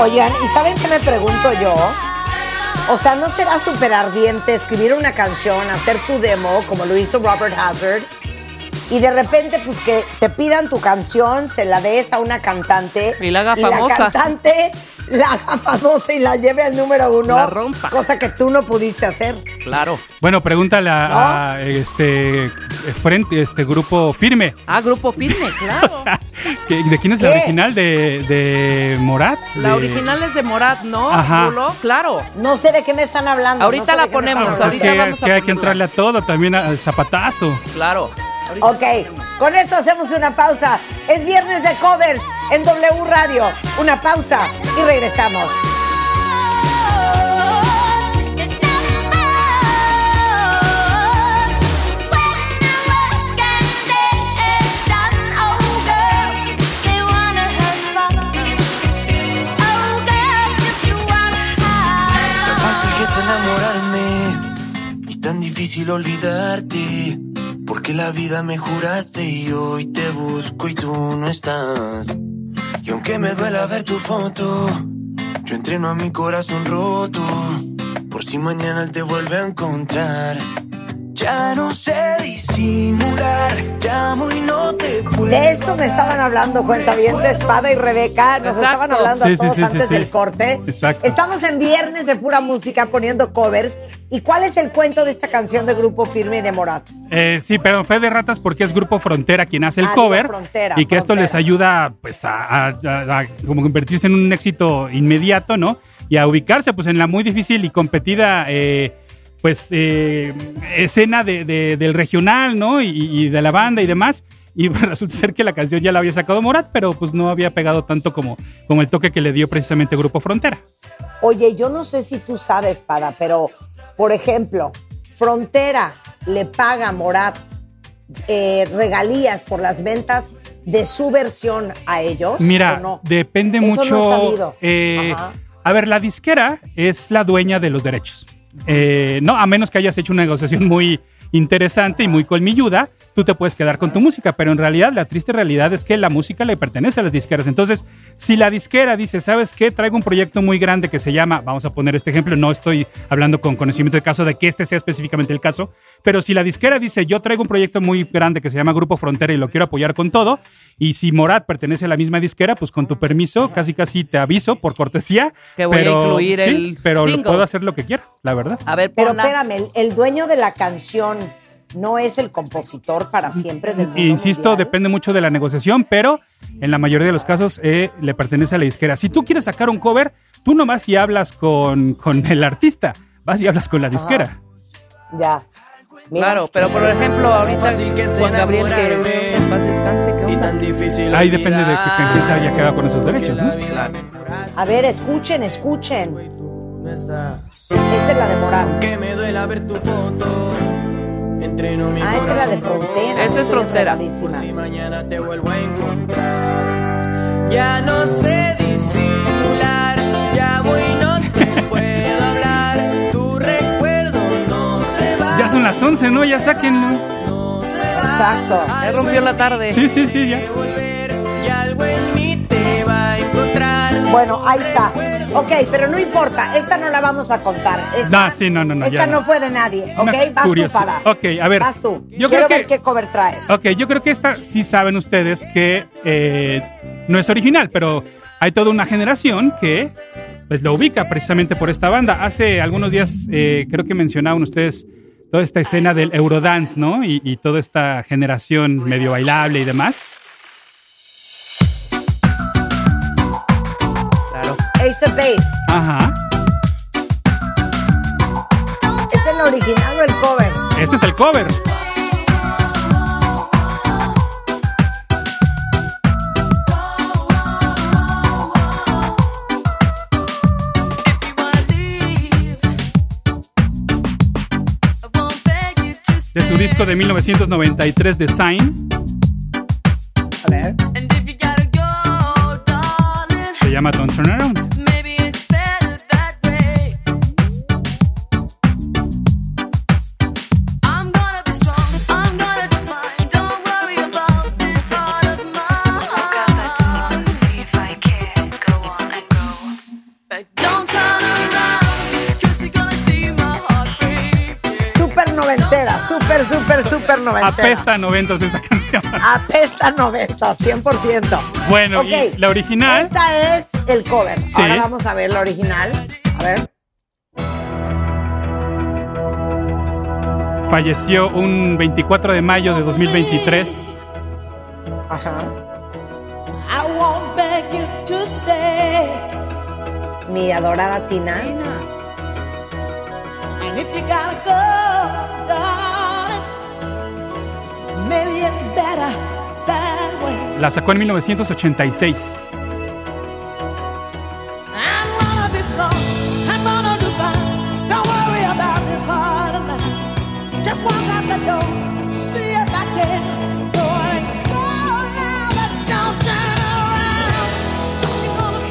Oigan, ¿y saben qué me pregunto yo? O sea, ¿no será súper ardiente escribir una canción, hacer tu demo, como lo hizo Robert Hazard, y de repente, pues que te pidan tu canción, se la des a una cantante. Y la haga La famosa. cantante la haga famosa y la lleve al número uno. La rompa. Cosa que tú no pudiste hacer. Claro. Bueno, pregúntale a, a, este frente, este grupo firme. Ah, grupo firme, [laughs] claro. ¿Que- ¿De quién es la original? ¿De, de Morat? La De- original es de Morat, ¿no? Ajá. Rulo? Claro. No sé de qué me están hablando. Ahorita no sé de la ponemos, están Pues es ahorita que, vamos es a que hay que entrarle a todo, también al zapatazo. Claro. Ok, con esto hacemos una pausa. Es viernes de covers en W Radio. Una pausa y regresamos. Es enamorarme y tan difícil olvidarte. Porque la vida me juraste y hoy te busco y tú no estás. Y aunque me duela ver tu foto, yo entreno a mi corazón roto. Por si mañana él te vuelve a encontrar. Ya no sé disimular, llamo y no te puedo. De esto me estaban hablando cuenta bien de Espada y Rebeca. Nos Exacto. estaban hablando Sí, a todos sí, sí, antes sí. del corte. Exacto. Estamos en viernes de pura música poniendo covers. ¿Y cuál es el cuento de esta canción de Grupo Firme y de Morat? Eh, sí, pero fe de ratas porque es Grupo Frontera quien hace el Ah, cover Frontera, y que esto les ayuda pues a, a- a- a como convertirse en un éxito inmediato, ¿no? Y a ubicarse pues en la muy difícil y competida eh, pues eh, escena de- de- del regional, ¿no? Y, y de la banda y demás. Y [laughs] resulta ser que la canción ya la había sacado Morat, pero pues no había pegado tanto como, como el toque que le dio precisamente Grupo Frontera. Oye, yo no sé si tú sabes, Espada, pero, por ejemplo, Frontera le paga a Morat eh, regalías por las ventas de su versión a ellos. Mira, ¿o no? depende Eso no mucho. sabido. eh, a ver, la disquera es la dueña de los derechos. Eh, no, a menos que hayas hecho una negociación muy interesante y muy colmilluda, tú te puedes quedar con tu música, pero en realidad la triste realidad es que la música le pertenece a las disqueras. Entonces, si la disquera dice, ¿sabes qué? Traigo un proyecto muy grande que se llama, vamos a poner este ejemplo, no estoy hablando con conocimiento de caso de que este sea específicamente el caso, pero si la disquera dice, yo traigo un proyecto muy grande que se llama Grupo Frontera y lo quiero apoyar con todo, y si Morat pertenece a la misma disquera, pues con tu permiso, casi casi te aviso por cortesía. Que voy a pero, incluir sí, el Pero single. puedo hacer lo que quiera, la verdad. A ver, Pero espérame, el, el dueño de la canción no es el compositor para siempre del mundo Insisto, mundial? depende mucho de la negociación, pero en la mayoría de los casos eh, le pertenece a la disquera. Si tú quieres sacar un cover, tú nomás y hablas con, con el artista, vas y hablas con la disquera. Ya. Mira. Claro, pero por ejemplo, ahorita Juan Gabriel que en paz descanse, ¿qué onda? Ahí depende de que quién se haya quedado con esos derechos, ¿no? A ver, escuchen, escuchen. Esta es la de. Que me duela ver tu foto. Entreno mi Ah, esta es la de Frontera. Esta es Frontera. Rarísima. Si mañana te vuelvo a encontrar. Ya no sé disimular. Ya voy, no te [laughs] puedo hablar. Tu recuerdo no se va. Ya son las 11, ¿no? Ya sáquenlo. Exacto. Ya rompió la tarde. Sí, sí, sí, ya. Bueno, ahí está. Ok, pero no importa. Esta no la vamos a contar. Esta, No, sí, no, no, no, esta no no. fue de nadie. Ok, Una vas tú para. Ok, a ver. Vas tú. Yo Quiero creo que- ver qué cover traes. Ok, yo creo que esta sí saben ustedes que eh, no es original, pero hay toda una generación que pues lo ubica precisamente por esta banda. Hace algunos días eh, creo que mencionaban ustedes toda esta escena del Eurodance, ¿no? Y, y toda esta generación medio bailable y demás. Ace of Base. Ajá. ¿Es el original o el cover? Este es el cover. De su disco de 1993 de Sign. A ver. Llama Don't Turn Around. Noventera. Apesta a noventas esta canción. [laughs] Apesta 90, 100%. Bueno, y la original. Esta es el cover. Sí. Ahora vamos a ver la original. A ver. Falleció un 24 de mayo de 2023. Ajá. I won't beg you to stay. Mi adorada Tina. And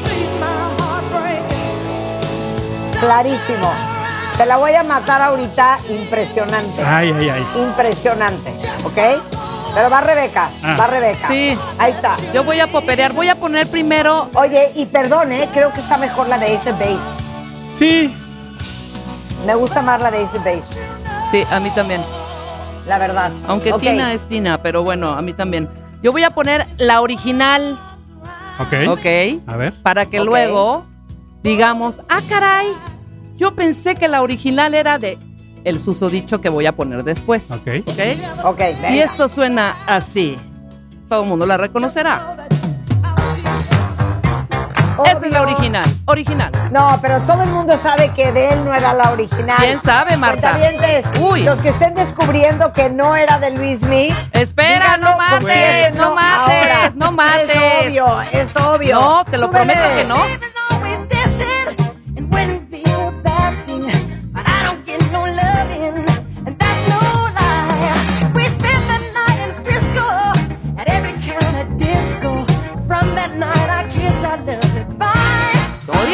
see my heart breaking. Clarísimo. Te la voy a matar ahorita impresionante. Ay, ay, ay. Impresionante. ¿Ok? Pero va Rebeca. Ah. Va Rebeca. Sí. Ahí está. Yo voy a poperear. Voy a poner primero. Oye, y perdón, ¿eh? creo que está mejor la de Ace Base. Sí, Me gusta más la de Ace Base. Sí, a mí también. La verdad. Aunque Ok. Tina es Tina, pero bueno, a mí también. Yo voy a poner la original, ok. ¿ok? A ver. Para que luego digamos, ah, caray, yo pensé que la original era de el susodicho que voy a poner después. Ok. ¿Ok? Ok, venga. Y esto suena así. Todo el mundo la reconocerá. Esta es la Obvio. original. Original. No, pero todo el mundo sabe que de él no era la original. ¿Quién sabe, Marta? Uy. Los que estén descubriendo que no era de Luis Mi. Espera, díganlo no mates, no mates, no mates. Es obvio, es obvio. No, te lo Súbele. prometo que no.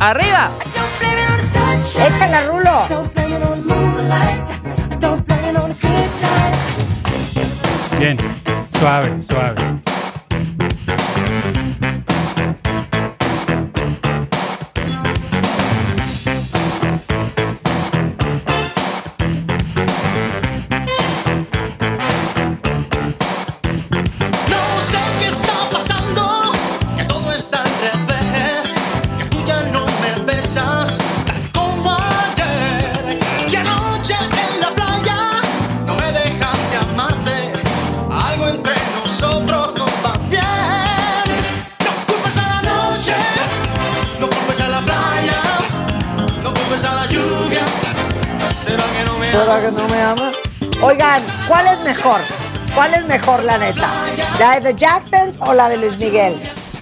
Arriba. Échala, Rulo. Bien, suave, suave. Será que no me ¿Será que amas? no me amas? Oigan, ¿cuál es mejor? ¿Cuál es mejor, la neta? ¿La de The Jacksons o la de Luis Miguel?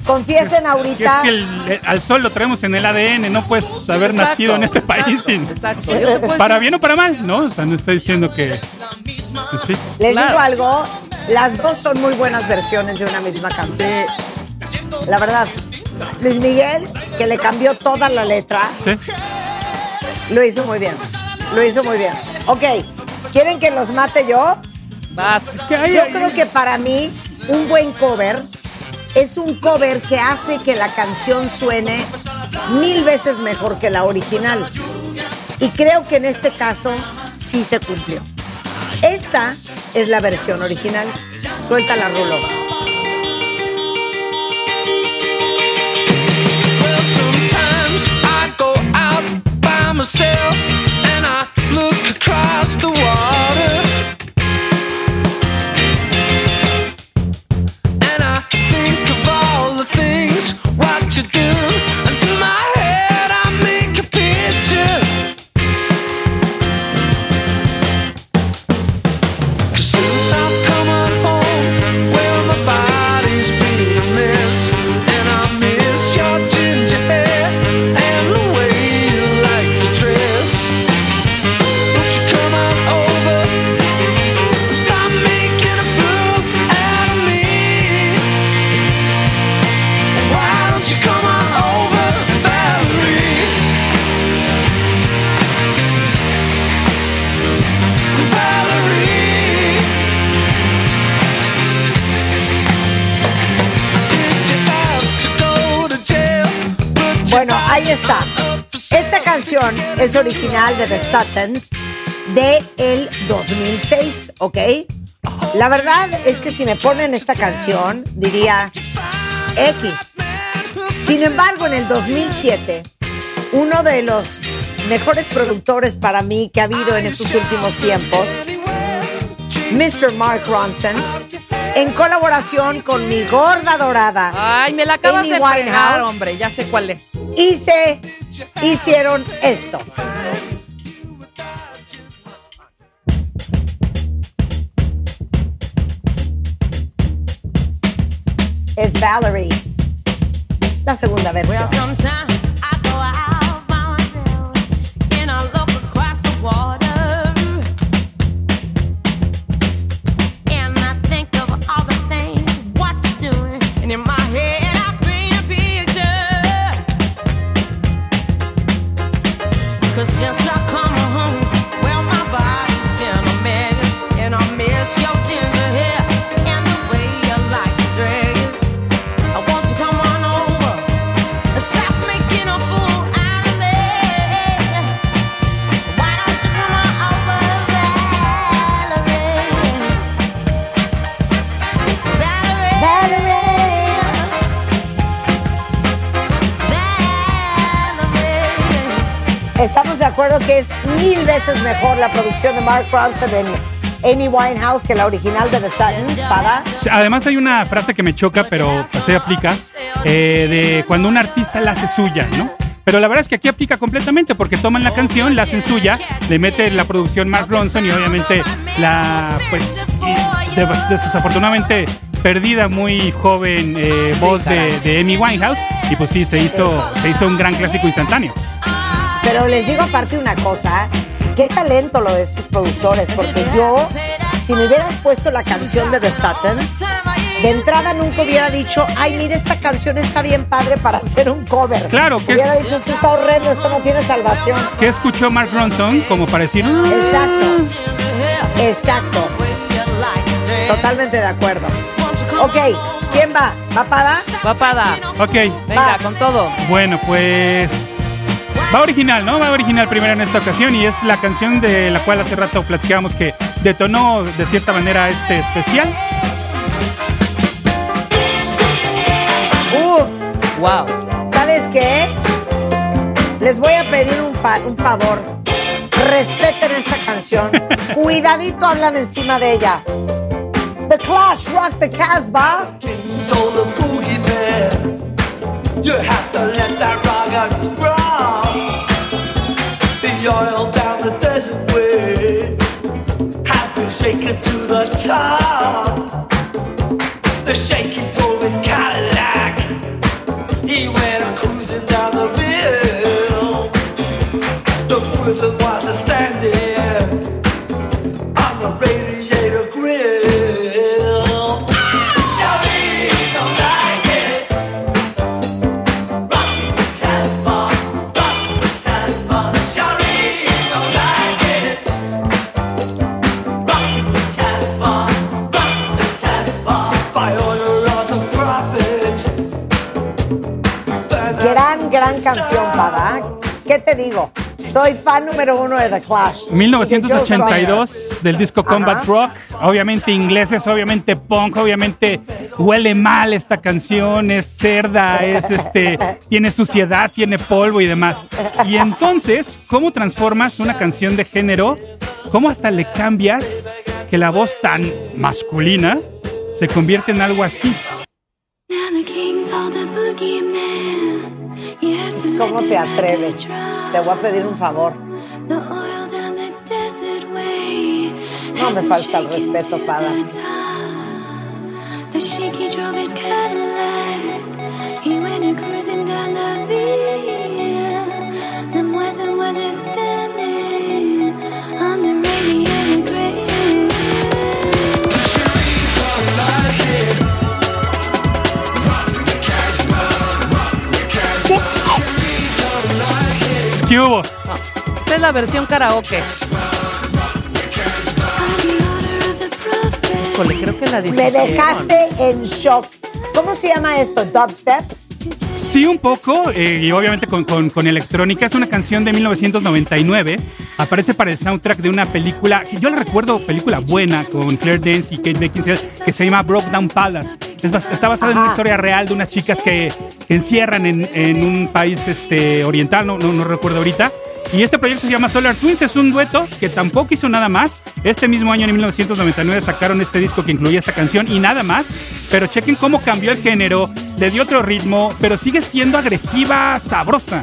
Confiesen Que es ahorita. que el- eh, al sol lo traemos en el ADN, no puedes haber Exacto, nacido en este exacto, país sin. exacto. Yo te puedo Para decir- bien o para mal, ¿no? O sea, no estoy diciendo que. que sí. Les Claro. digo algo, las dos son muy buenas versiones de una misma canción. La verdad, Luis Miguel, que le cambió toda la letra, Sí. lo hizo muy bien. Lo hizo muy bien. Ok, ¿quieren que los mate yo? Vas. Yo creo que para mí un buen cover es un cover que hace que la canción suene mil veces mejor que la original. Y creo que en este caso sí se cumplió. Esta es la versión original. Suéltala, Rulo. Well, sometimes I go out by myself and I look across the water. Es original de The Suttons de el 2006, ¿ok? La verdad es que si me ponen esta canción, diría X. Sin embargo, en el 2007, uno de los mejores productores para mí que ha habido en estos últimos tiempos, Mr. Mark Ronson, en colaboración con mi gorda dorada, Ay, me la acabas Amy de fregar, hombre. Ya sé cuál es. hice, hicieron esto. Es Valerie. La segunda versión. Acuerdo que es mil veces mejor la producción de Mark Ronson en Amy Winehouse que la original de The Suttons para... Además hay una frase que me choca, pero se aplica, eh, de cuando un artista la hace suya, ¿no? Pero la verdad es que aquí aplica completamente porque toman la canción, la hacen suya, le mete la producción Mark Ronson y obviamente la, pues, desafortunadamente perdida, muy joven eh, voz de, de Amy Winehouse. Y pues sí, se hizo, se hizo un gran clásico instantáneo. Pero les digo aparte una cosa, qué talento lo de estos productores, porque yo, si me hubieran puesto la canción de The Sultans, de entrada nunca hubiera dicho, ay, mira, esta canción está bien padre para hacer un cover. Claro, que- Hubiera dicho, esto está horrendo, esto no tiene salvación. ¿Qué escuchó Mark Ronson como para decir... "Mm"? Exacto. Exacto. Totalmente de acuerdo. Ok, ¿quién va? ¿Papada? Papada. Ok. Venga, con todo. Bueno, pues va original, ¿no? Va original primero en esta ocasión y es la canción de la cual hace rato platicábamos que detonó de cierta manera este especial. Uf, Wow. ¿sabes qué? Les voy a pedir un, fa- un favor. Respeten esta canción. [laughs] Cuidadito hablan encima de ella. The Clash Rock the Casbah. you have to let that rock oil down the desert way has been shaken to the top. The shaky drove his Cadillac. He went cruising down the bill. The prison was a standing canción, Pada. ¿Qué te digo? Soy fan número uno de The Clash. 1982 del disco Combat Ajá. Rock. Obviamente ingleses, obviamente punk, obviamente huele mal esta canción, es cerda, es este, [laughs] tiene suciedad, tiene polvo y demás. Y entonces, ¿cómo transformas una canción de género? ¿Cómo hasta le cambias que la voz tan masculina se convierte en algo así? ¿Cómo te atreves? Te voy a pedir un favor. No me falta el respeto, Pada. He went a cruising down the ¿Qué hubo? Esta es la versión karaoke. Híjole, creo que la Me dejaste en shock. ¿Cómo se llama esto? ¿Dubstep? Sí, un poco, eh, y obviamente con, con- con electrónica. Es una canción de 1999. Aparece para el soundtrack de una película, que yo la recuerdo, película buena, con Claire Danes y Kate Beckinsale, que se llama Broke Down Palace. Es está basada en una historia real de unas chicas que, que encierran en, en un país este, oriental, no, no, no recuerdo ahorita. Y este proyecto se llama Solar Twins, es un dueto que tampoco hizo nada más. Este mismo año, en 1999, sacaron este disco que incluía esta canción y nada más. Pero chequen cómo cambió el género, le dio otro ritmo, pero sigue siendo agresiva, sabrosa.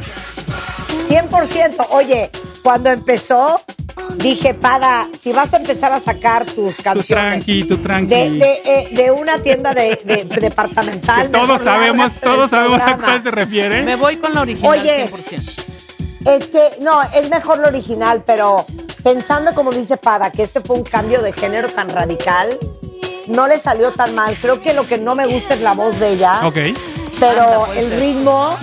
100%. Oye, cuando empezó, dije, Pada, si vas a empezar a sacar tus Tu canciones tranqui, tu tranqui. de, de, eh, de una tienda de, de- departamental. Que todos sabemos, del todos sabemos a cuál se refiere. Me voy con la original Oye. 100%. Es que, no, es mejor lo original, pero pensando como dice Pada, que este fue un cambio de género tan radical, no le salió tan mal. Creo que lo que no me gusta es la voz de ella, Ok. pero el ser. ritmo,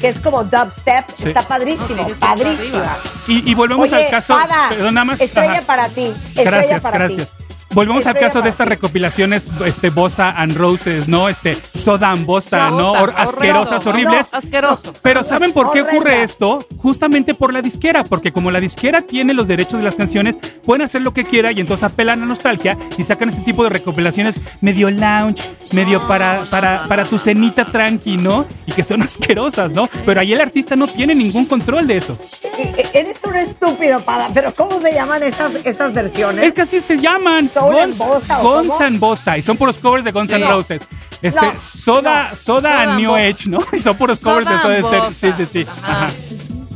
que es como dubstep, Sí. está padrísimo, padrísimo. arriba. Y, y volvemos Oye, al caso. Pada, perdón, nada más. estrella ajá. para ti, estrella Gracias, para gracias. Volvemos al caso de estas recopilaciones, este, Bossa and Roses, ¿no? Este, Soda and Bossa, ¿no? Asquerosas, horribles. No, asqueroso. Pero ¿saben por qué ocurre esto? Justamente por la disquera, porque como la disquera tiene los derechos de las canciones, pueden hacer lo que quiera y entonces apelan a nostalgia y sacan este tipo de recopilaciones medio lounge, medio para, para, para tu cenita tranqui, ¿no? Y que son [laughs] asquerosas, ¿no? Pero ahí el artista no tiene ningún control de eso. E- e- Eres un estúpido, Pada, pero ¿cómo se llaman esas, esas versiones? Es que así se llaman. Soul and Guns, Bossa, ¿o Guns cómo? and Bossa. Y son puros covers de Guns Sí. Roses. Este, No, soda, no. soda, Soda and and New Age, ¿no? [laughs] Y son puros Soda covers de Soda and Stereo. Bossa. Sí, sí, sí. Ajá. Ajá.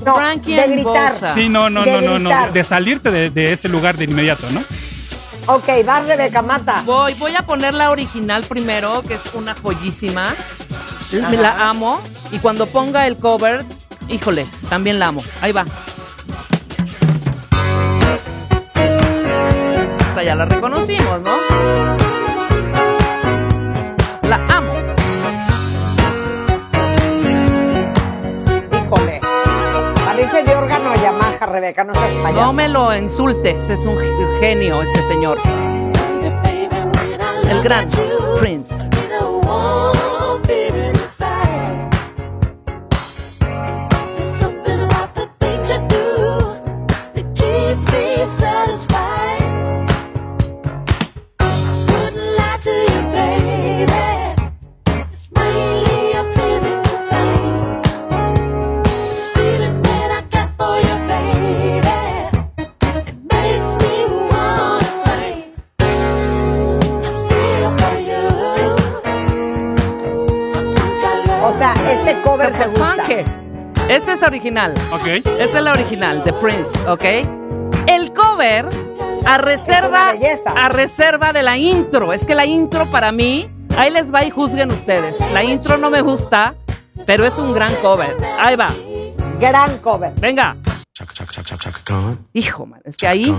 No, Frankie de and gritar. Bossa. Sí, no, no, De no, no, no. De salirte de, de ese lugar de inmediato, ¿no? Ok, va Rebeca, mata. Voy, voy a poner la original primero, que es una joyísima. Me Ajá. la amo. Y cuando ponga el cover, híjole, también la amo. Ahí va. Esta ya la reconocimos, ¿no? La amo. Híjole. Parece de órgano Yamaha, Rebeca, no seas payaso. No me lo insultes, es un genio este señor. El gran Prince. Este cover te gusta. Funky. Este es original. Ok. Esta es la original, de Prince, ¿ok? El cover a reserva, a reserva de la intro. Es que la intro para mí, ahí les va y juzguen ustedes. La intro no me gusta, pero es un gran cover. Ahí va. Gran cover. Venga. Hijo, man, es que ahí,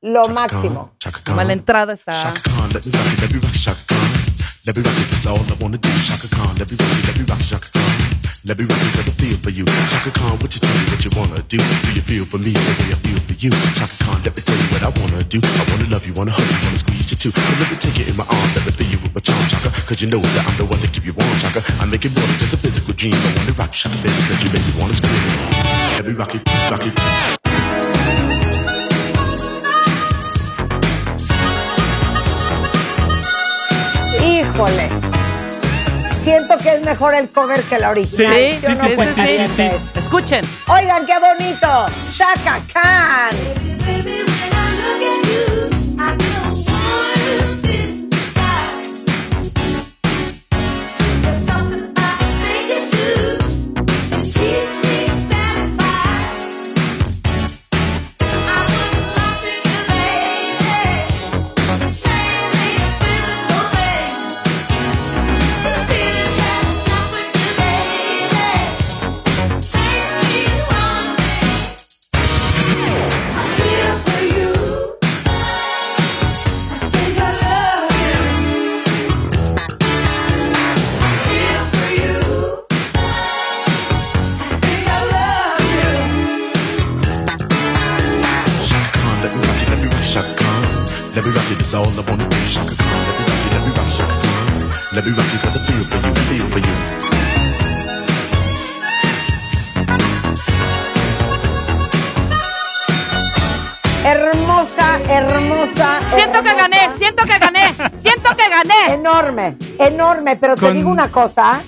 Lo máximo. como la entrada está. Let me it, that's I feel for you. Shaka Khan, what you tell me what you wanna do? Do you feel for me the way I feel for you? Shaka Khan, let me tell you what I wanna do. I wanna love you, wanna hug you, wanna squeeze you too. And let me take it in my arms, let me feel you with my charm, Shaka. Cause you know that I'm the one to keep you warm, Shaka. I make it more than just a physical dream. I wanna rock you, Shaka, baby, cause you make me wanna scream. Let me rock it, rock it. Híjole. Siento que es mejor el cover que la original. Sí, sí, no sí, sí. Escuchen. Oigan, qué bonito. Shaka Khan. Khan, Shaka Khan. Let me rock it, that's all I wanna do. Shaka Khan, let me rock it, let me rock it, Shaka Khan. Let me rock it, got the feel for you, feel for you. Hermosa, hermosa. Siento que gané, siento que gané, siento que gané. [laughs] Enorme, enorme. Pero te digo una cosa.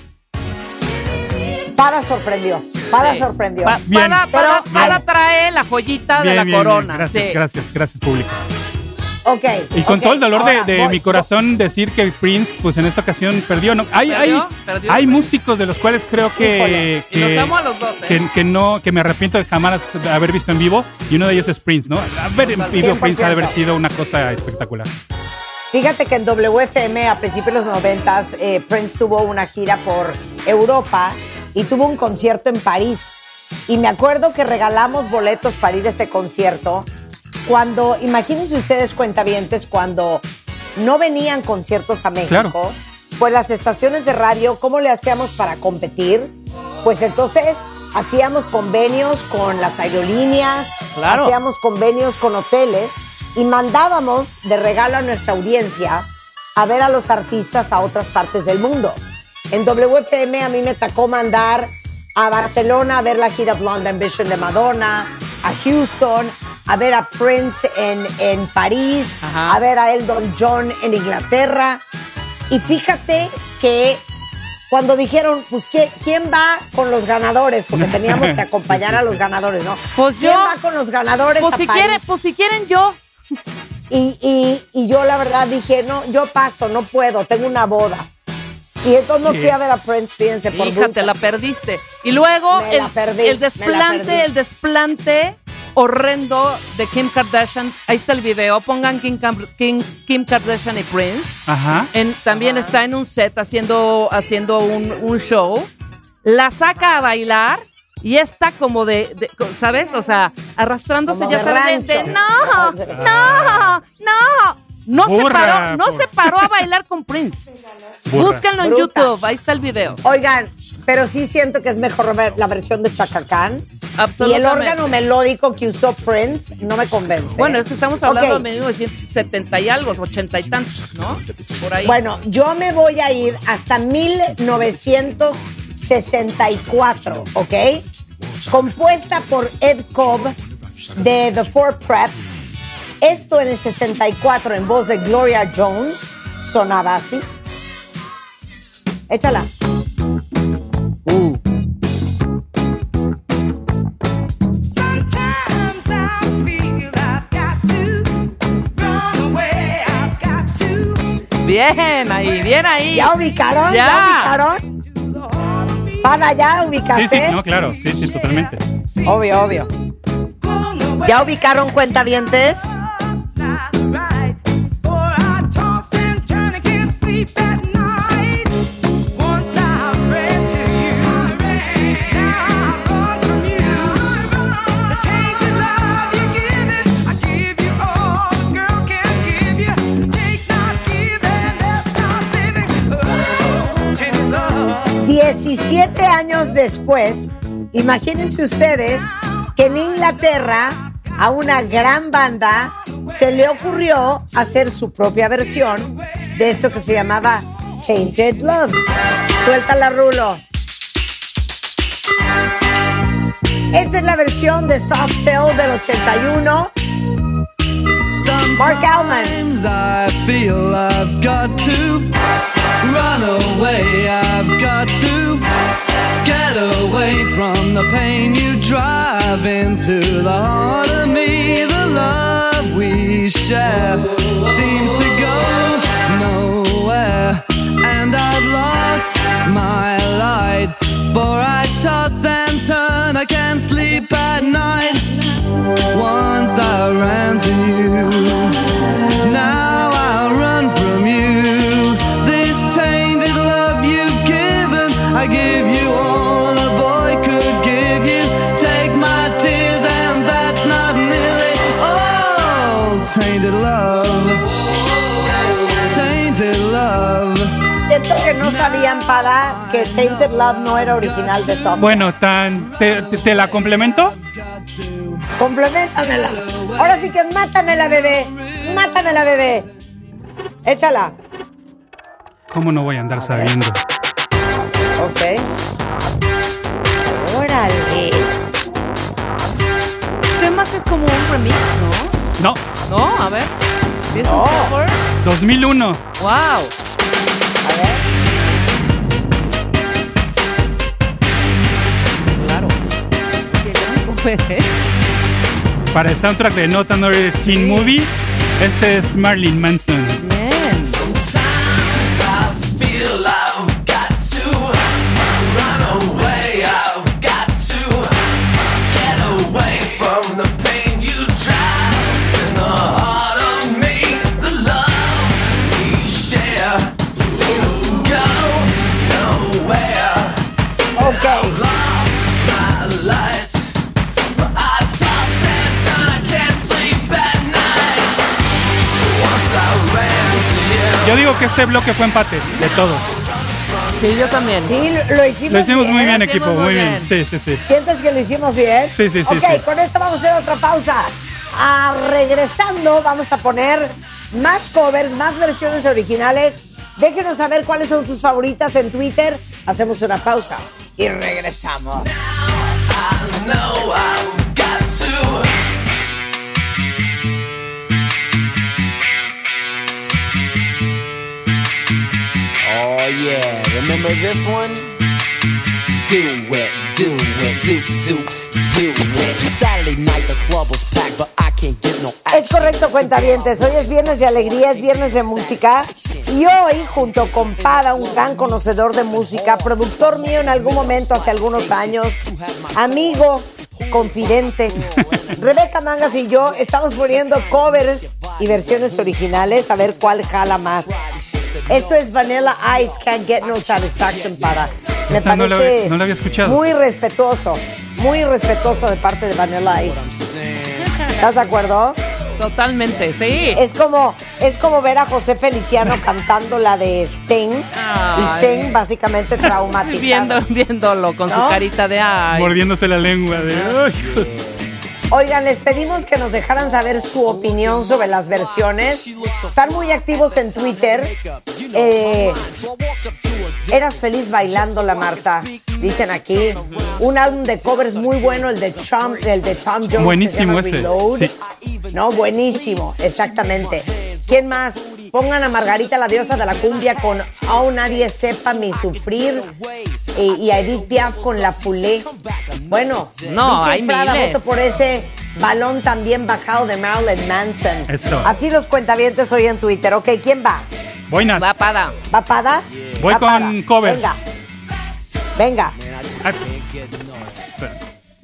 Para sorprendió. Para Sí. sorprendió. Pa- Bien. para, Pero, para, para trae la joyita de Bien, la bien, bien. corona. Gracias, sí. gracias, gracias, público. Ok. Y con ok, todo el dolor de, ahora de voy- mi corazón decir que Prince, pues en esta ocasión perdió. ¿no? Hay, ¿Perdió? hay, Perdió. hay músicos de los cuales creo que. Y los que, amo a los dos, ¿eh? que, que no, que me arrepiento de jamás haber visto en vivo. Y uno de ellos es Prince, ¿no? Haber en vivo 100%. Prince ha de haber sido una cosa espectacular. Fíjate que en WFM a principios de los noventas eh, Prince tuvo una gira por Europa y tuvo un concierto en París. Y me acuerdo que regalamos boletos para ir a ese concierto cuando, imagínense ustedes cuentavientes, cuando no venían conciertos a México, Claro. pues las estaciones de radio, ¿cómo le hacíamos para competir? Pues entonces hacíamos convenios con las aerolíneas, Claro. hacíamos convenios con hoteles y mandábamos de regalo a nuestra audiencia a ver a los artistas a otras partes del mundo. En WFM a mí me tocó mandar a Barcelona a ver la gira Blonde Ambition de Madonna, a Houston, a ver a Prince en, en París, Ajá. a ver a Eldon John en Inglaterra. Y fíjate que cuando dijeron, pues, ¿qué- ¿quién va con los ganadores? Porque teníamos que [laughs] acompañar Sí, sí, a los ganadores, ¿no? Pues ¿Quién yo- va con los ganadores Pues a si, París? quieren, pues si quieren yo. Y, y, y yo la verdad dije, no, yo paso, no puedo, tengo una boda. Y entonces no fui a ver a Prince, fíjense, por Hija, te la perdiste. Y luego Me el, perdí, desplante, el desplante horrendo de Kim Kardashian. Ahí está el video. Pongan Kim, Kim, Kim Kardashian y Prince. Ajá. En- también está en un set haciendo, haciendo un, un show. La saca a bailar y está como de, de- ¿sabes? O sea, arrastrándose, Como ya rancho. de, no, no, no. Se paró, no por- se paró a bailar con Prince. Burra. Búsquenlo en Bruta. YouTube, ahí está el video. Oigan, pero sí siento que es mejor ver la versión de Chaka Khan. Y el Absolutamente. órgano melódico que usó Prince no me convence. Bueno, es que estamos hablando Ok. de 1970 y algo, 80 y tantos, ¿no? Por ahí. Bueno, yo me voy a ir hasta 1964, ¿ok? Compuesta por Ed Cobb de The Four Preps. Esto en el 64 en voz de Gloria Jones sonaba así. Échala. Bien ahí, bien ahí. ¿Ya ubicaron? ¿Ya, Ya. ubicaron? ¿Para ya Sí, ubicaste? sí, no, claro, sí, sí, totalmente. Obvio, obvio. ¿Ya ubicaron cuentavientes? 17 años después, imagínense ustedes que en Inglaterra a una gran banda se le ocurrió hacer su propia versión de esto que se llamaba Tainted Love. Suéltala, Rulo. Esta es la versión de Soft Cell del 81. Mark Alman. Run away. I've got to get away from the pain you drive into the heart of me. The love we share seems to go nowhere, and I've lost my light. For I toss and turn, I can't sleep at night. Once I ran to you, now I run from you. Que no sabían para que Tainted Love no era original de Soft. Bueno, tan, te, te- te la complemento? Complementamela. Ahora sí que mátamela, bebé. Mátamela, bebé. Échala. ¿Cómo no voy a andar sabiendo? Ok. Órale. Temas es como un remix, No, ¿no? No, a ver. ¿Sí es No. un cover? 2001. ¡Wow! A ver. Qué. [laughs] Para el soundtrack de Not Another Teen Movie, este es Marilyn Manson. Yo digo que este bloque fue empate de todos. Sí, yo también. Sí, lo hicimos Lo hicimos muy bien, equipo, muy muy bien. bien. Sí, sí, sí. ¿Sientes que lo hicimos bien? Sí, sí, sí, Ok, sí. con esto vamos a hacer otra pausa. Ah, regresando, vamos a poner más covers, más versiones originales. Déjenos saber cuáles son sus favoritas en Twitter. Hacemos una pausa y regresamos. I know I've got to. Yeah, remember this one? Do it, do it, do, do, do it. Saturday night the club was packed, but I can't get no Es correcto, cuentavientes. Hoy es viernes de alegría, es viernes de música. Y hoy, junto con Pada, un gran conocedor de música, productor mío en algún momento hace algunos años, amigo, confidente. Rebeca Mangas y yo estamos poniendo covers y versiones originales a ver cuál jala más. Esto es Vanilla Ice, Can't Get No Satisfaction para. Me Esta no la- no la había escuchado. muy respetuoso, muy respetuoso de parte de Vanilla Ice. ¿Estás de acuerdo? Totalmente, sí. Es como, es como ver a José Feliciano [laughs] cantando la de Sting. Y. Sting básicamente [laughs] traumatizado. Viendo, viéndolo con su carita de ay. Mordiéndose la lengua de. Ay, hijos. Oigan, les pedimos que nos dejaran saber su opinión sobre las versiones. Están muy activos en Twitter. Eh, eras feliz bailando la Marta, dicen aquí. Un álbum de covers muy bueno, el de Tom, el de Tom Jones. Buenísimo ese, sí. No, buenísimo, exactamente. ¿Quién más? Pongan a Margarita, la diosa de la cumbia, con Aún nadie sepa mi sufrir. Y, y a Edith Piaf con La Fulé. Bueno, No, hay miles. voto por ese balón también bajado de Marilyn Manson. Eso. Así los cuentavientes hoy en Twitter. Ok, ¿quién va? Buenas. Va pada. ¿Va Pada? Voy Va con Pada. cover. Venga. Venga. Ah.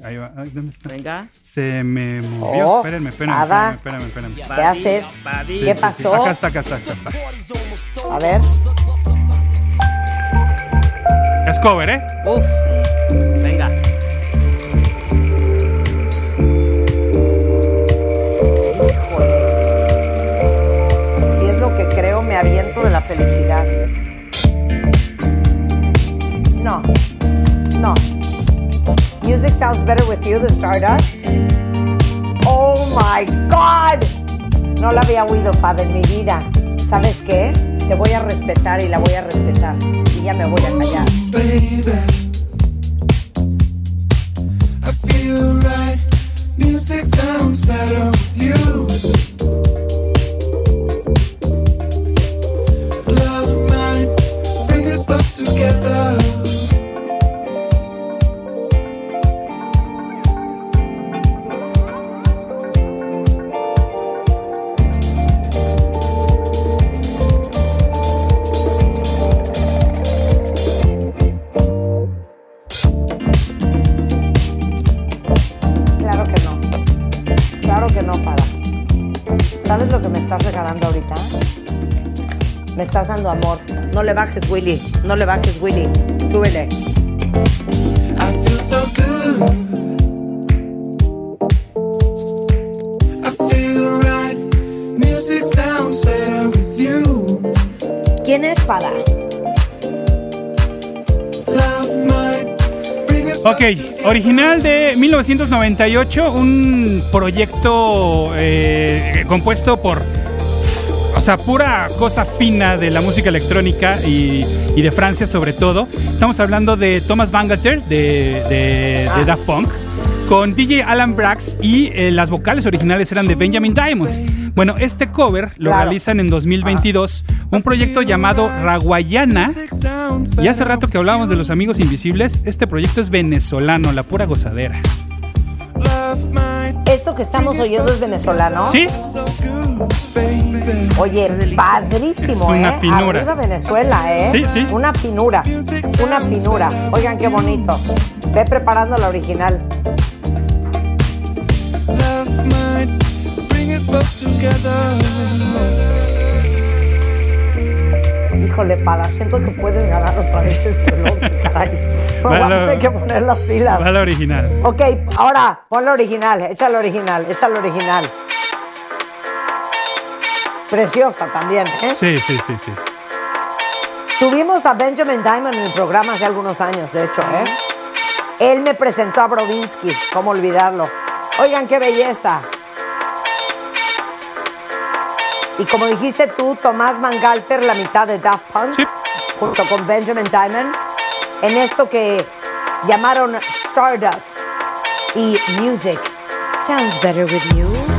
Ahí va. Ay, ¿Dónde está? Venga. Se me movió. Oh, espérenme, espérenme, espérenme, espérenme, espérenme. ¿Qué haces? Sí, ¿Qué sí, pasó? sí. Acá está, acá está, acá está. A ver. Es cover, ¿eh? Uf. Music sounds better with you, the Stardust. Oh my God. No la había oído, padre, en mi vida. ¿Sabes qué? Te voy a respetar y la voy a respetar. Y ya me voy a callar. baby. I feel right. Music sounds better with you. Le bajes, Willy. No le bajes, Willy. Súbele. I feel so good. I feel right. Music sounds better with you. ¿Quién es us Ok, original de 1998, un proyecto eh, compuesto por, sea, pura cosa fina de la música electrónica y, y de Francia sobre todo. Estamos hablando de Thomas Bangalter de, de- de Daft Punk con DJ Alan Brax y eh, las vocales originales eran de Benjamin Diamond. Bueno, este cover lo Claro. realizan en 2022, un proyecto llamado Raguayana. Y hace rato que hablábamos de los amigos invisibles, este proyecto es venezolano, la pura gozadera. Esto que estamos oyendo es venezolano. ¿Sí? Oye, padrísimo, Es una ¿eh? finura. Arriba Venezuela, ¿eh? Sí, sí. Una finura. Una finura. Oigan, qué bonito. Ve preparando la original. Híjole, para, siento que puedes ganar otra vez este bloque, [laughs] caray. Me voy a Va la- tener que poner las pilas. Va la original. Ok, ahora, pon la original, echa la original, echa la original. Preciosa también, ¿eh? Sí, sí, sí, sí. Tuvimos a Benjamin Diamond en el programa hace algunos años, de hecho, ¿eh? Él me presentó a Brodinsky, ¿cómo olvidarlo? Oigan, qué belleza. Y como dijiste tú, Tomás Mangalter, la mitad de Daft Punk, junto con Benjamin Diamond, en esto que llamaron Stardust y Music. Sounds better with you.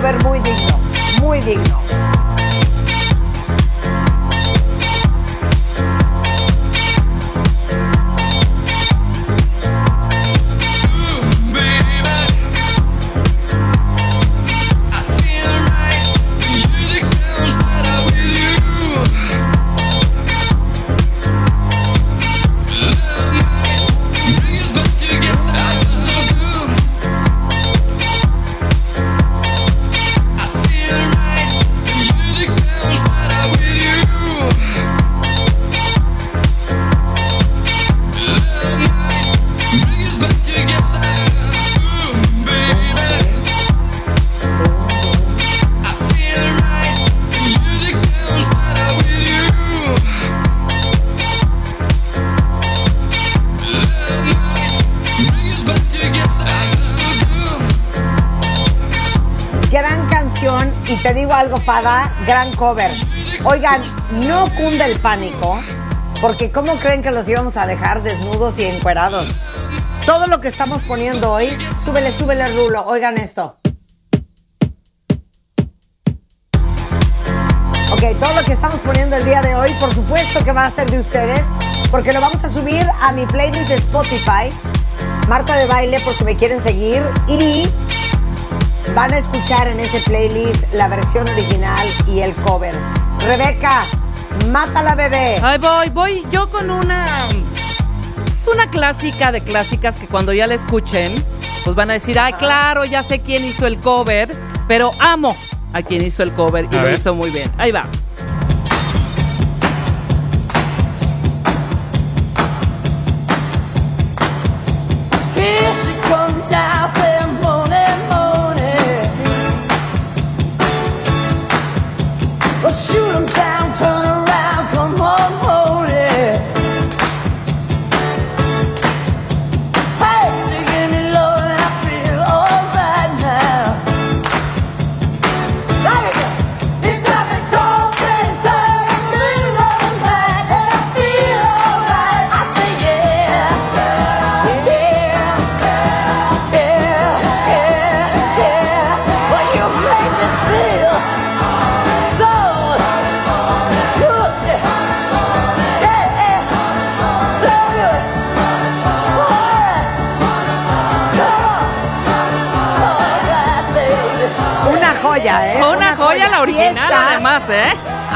Un cover muy digno, muy digno. Gran cover. Oigan, no cunde el pánico, porque ¿cómo creen que los íbamos a dejar desnudos y encuerados? Todo lo que estamos poniendo hoy, súbele, súbele, Rulo. Oigan esto. Ok, todo lo que estamos poniendo el día de hoy, por supuesto que va a ser de ustedes, porque lo vamos a subir a mi playlist de Spotify, Marta de Baile, por si me quieren seguir, y van a escuchar en ese playlist la versión original y el cover. Rebeca, mátala bebé. Ahí voy, voy yo con una. Es una clásica de clásicas que cuando ya la escuchen, pues van a decir, ay, claro, ya sé quién hizo el cover, pero amo a quien hizo el cover y A lo ver. hizo muy bien. Ahí va.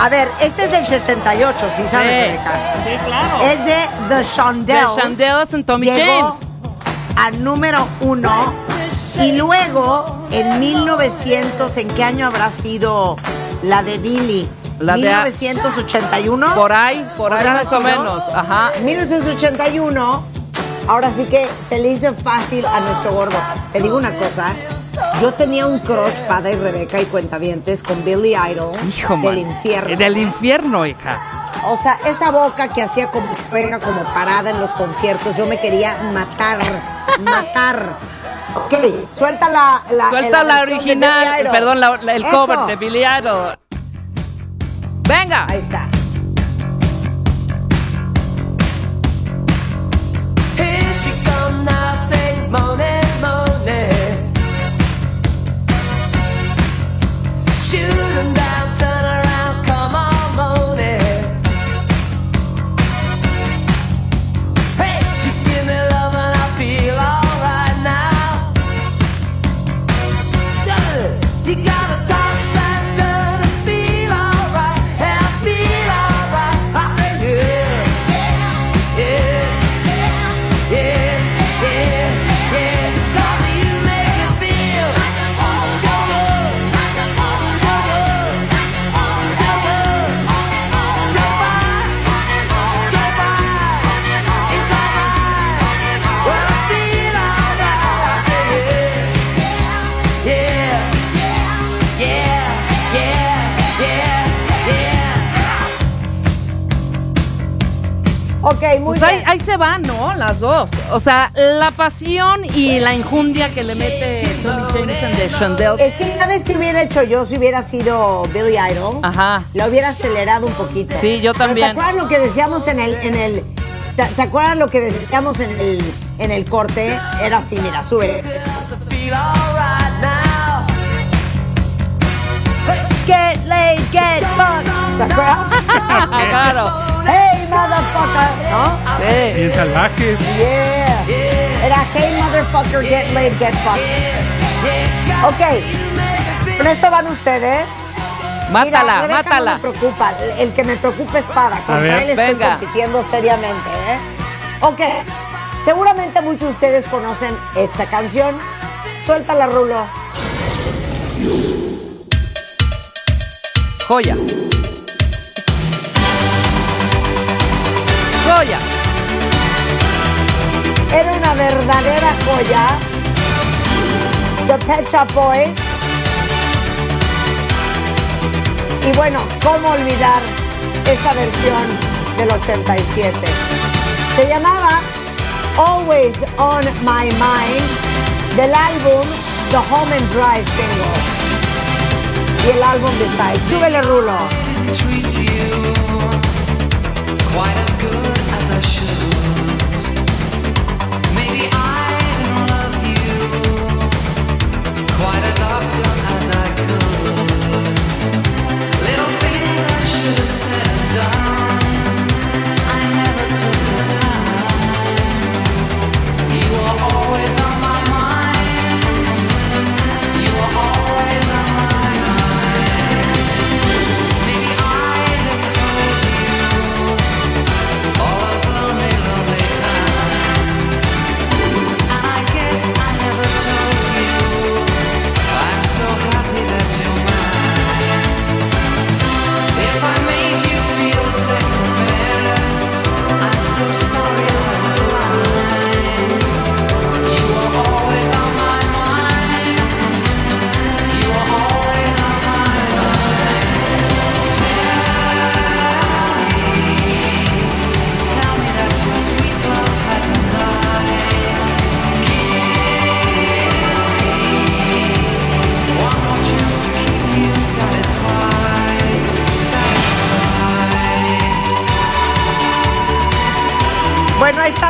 A ver, este es el 68, si sabes, Sí. Rebeca. Sí, claro. Es de The Shondells. The Shondells and Tommy Llegó James. a número uno. Y luego, en 1900, ¿en qué año habrá sido la de Billy? La de- 1981. Por ahí, por ahí ¿Habrá más o menos. Ajá. 1981. Ahora sí que se le hizo fácil a nuestro gordo. Te digo una cosa. Yo tenía un crush, Pada y Rebeca y Cuentavientes, con Billy Idol Hijo, del man. infierno. Del infierno, hija. O sea, esa boca que hacía como como parada en los conciertos, yo me quería matar, [laughs] matar. Ok, suelta la, la Suelta la, original, perdón, la- el Eso. cover de Billy Idol. Venga. Ahí está. You Ok, muy Pues ahí, bien. ahí se van, ¿no? Las dos. O sea, la pasión y la injundia que le mete Tommy Jameson de Shondells. Es que ¿sabes qué hubiera hecho yo si hubiera sido Billy Idol? Ajá. La hubiera acelerado un poquito. Sí, yo Pero también. ¿Te acuerdas lo que decíamos en el, en el, te, te acuerdas lo que decíamos en el, en el corte? Era así, mira, sube. Get laid, get fucked. ¿Te acuerdas? [laughs] claro. Hey, motherfucker. ¿No? Sí. Bien salvajes. Yeah. Era hey, motherfucker, get laid, get fucked. Ok. Con esto van ustedes. Mátala, Mira, mátala. No me preocupa. El que me preocupa es para. Contra ver. él estoy Venga. compitiendo seriamente, ¿eh? Ok. Seguramente muchos de ustedes conocen esta canción. Suéltala, Rulo. Joya. Joya. Era una verdadera joya. The Pet Shop Boys. Y bueno, ¿cómo olvidar esta versión del 87? Se llamaba Always on My Mind del álbum The Home and Drive Single. y el álbum de Side. Súbele, Rulo. treat you quite as good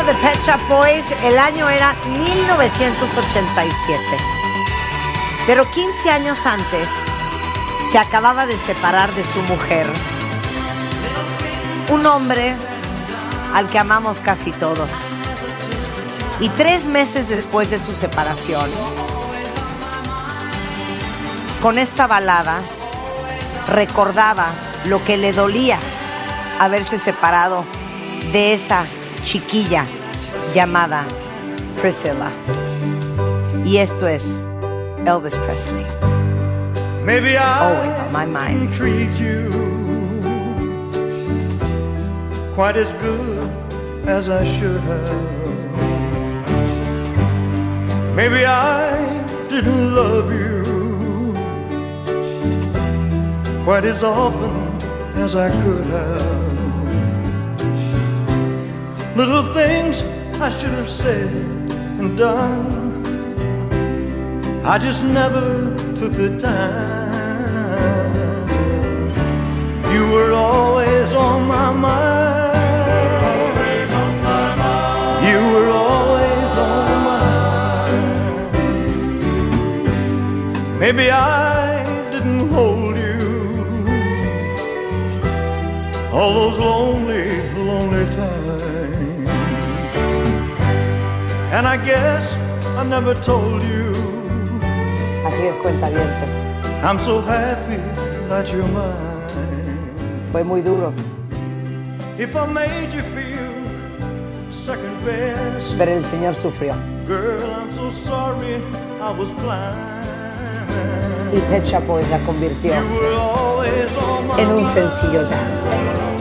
The Pet Shop Boys. El año era 1987. Pero 15 años antes se acababa de separar de su mujer. Un hombre al que amamos casi todos. Y tres meses después de su separación, con esta balada, recordaba lo que le dolía haberse separado de esa chiquilla llamada Priscilla. Y esto es Elvis Presley. Maybe I Always on my mind. treat you quite as good as I should have. Maybe I didn't love you quite as often as I could have. Little things I should have said and done. I just never took the time. You were always on my mind. You were always on my mind. Maybe I didn't hold you all those lonely, And I guess I never told you. Así es, cuentavientes. I'm so happy that you're mine. Fue muy duro. If I made you feel second best, Pero el Señor sufrió. girl, I'm so sorry I was blind. Y Pet Shop la convirtió en un sencillo dance.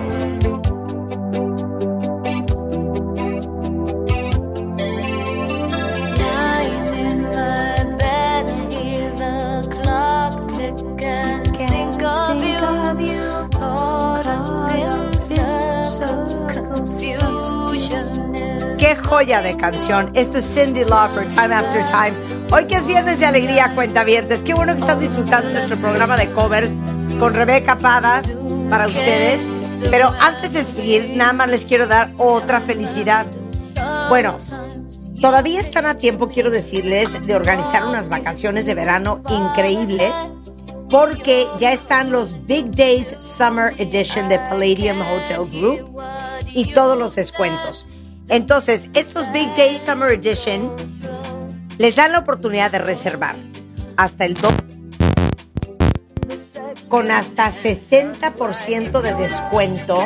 Joya de canción. Esto es Cindy Lauper, Time After Time. Hoy que es viernes de alegría, cuentavientes. Qué bueno que están disfrutando nuestro programa de covers con Rebeca Pada para ustedes. Pero antes de seguir, nada más les quiero dar otra felicidad. Bueno, todavía están a tiempo, quiero decirles, de organizar unas vacaciones de verano increíbles. Porque ya están los Big Days Summer Edition de Palladium Hotel Group y todos los descuentos. Entonces, estos Big Days Summer Edition les dan la oportunidad de reservar hasta el 2 con hasta 60% de descuento,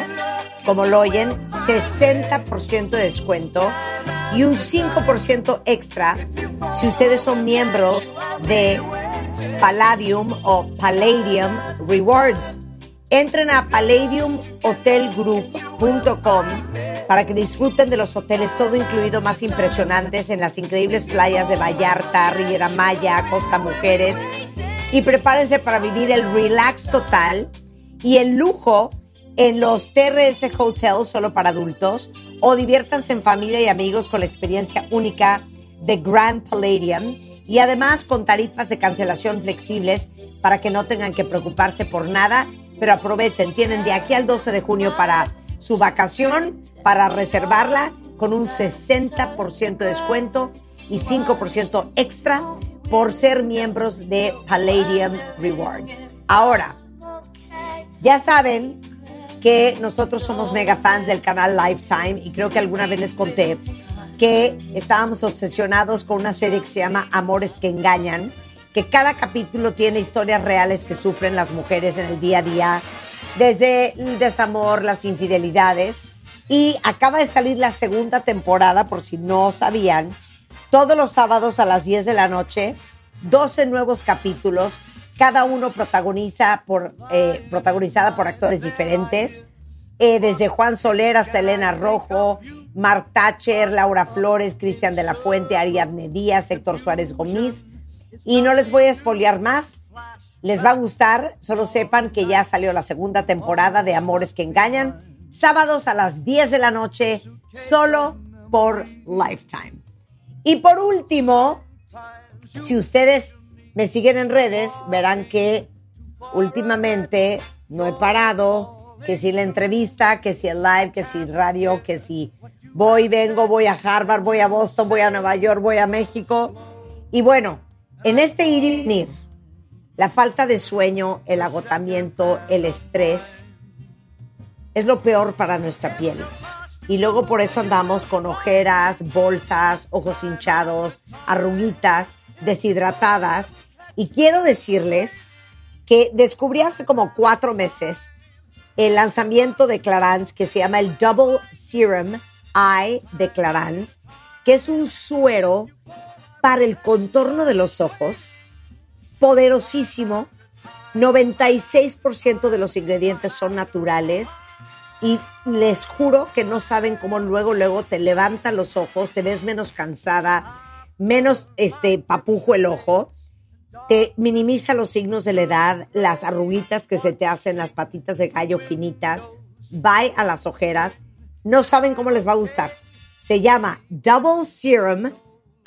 como lo oyen, 60% de descuento y un 5% extra si ustedes son miembros de Palladium o Palladium Rewards. Entren a palladiumhotelgroup.com para que disfruten de los hoteles todo incluido más impresionantes en las increíbles playas de Vallarta, Riviera Maya, Costa Mujeres. Y prepárense para vivir el relax total y el lujo en los TRS Hotels solo para adultos. O diviértanse en familia y amigos con la experiencia única de Grand Palladium. Y además con tarifas de cancelación flexibles para que no tengan que preocuparse por nada, pero aprovechen, tienen de aquí al 12 de junio para su vacación, para reservarla con un 60% de descuento y 5% extra por ser miembros de Palladium Rewards. Ahora, ya saben que nosotros somos mega fans del canal Lifetime y creo que alguna vez les conté que estábamos obsesionados con una serie que se llama Amores que Engañan, que cada capítulo tiene historias reales que sufren las mujeres en el día a día, desde el desamor, las infidelidades. Y acaba de salir la segunda temporada, por si no sabían, todos los sábados a las 10 de la noche, 12 nuevos capítulos, cada uno protagoniza por, eh, protagonizada por actores diferentes, eh, desde Juan Soler hasta Elena Rojo, Mark Thatcher, Laura Flores, Cristian de la Fuente, Ariadne Díaz, Héctor Suárez Gómez. Y no les voy a espolear más. Les va a gustar. Solo sepan que ya salió la segunda temporada de Amores que Engañan. Sábados a las 10 de la noche, solo por Lifetime. Y por último, si ustedes me siguen en redes, verán que últimamente no he parado, que si la entrevista, que si el live, que si radio, que si voy, vengo, voy a Harvard, voy a Boston, voy a Nueva York, voy a México. Y bueno, en este ir y venir, la falta de sueño, el agotamiento, el estrés, es lo peor para nuestra piel. Y luego por eso andamos con ojeras, bolsas, ojos hinchados, arruguitas, deshidratadas. Y quiero decirles que descubrí hace como cuatro meses el lanzamiento de Clarins que se llama el Double Serum Eye de Clarins, que es un suero el contorno de los ojos, poderosísimo. 96% de los ingredientes son naturales y les juro que no saben cómo luego, luego te levanta los ojos, te ves menos cansada, menos este papujo el ojo, te minimiza los signos de la edad, las arruguitas que se te hacen, las patitas de gallo finitas, va a las ojeras, no saben cómo les va a gustar. Se llama Double Serum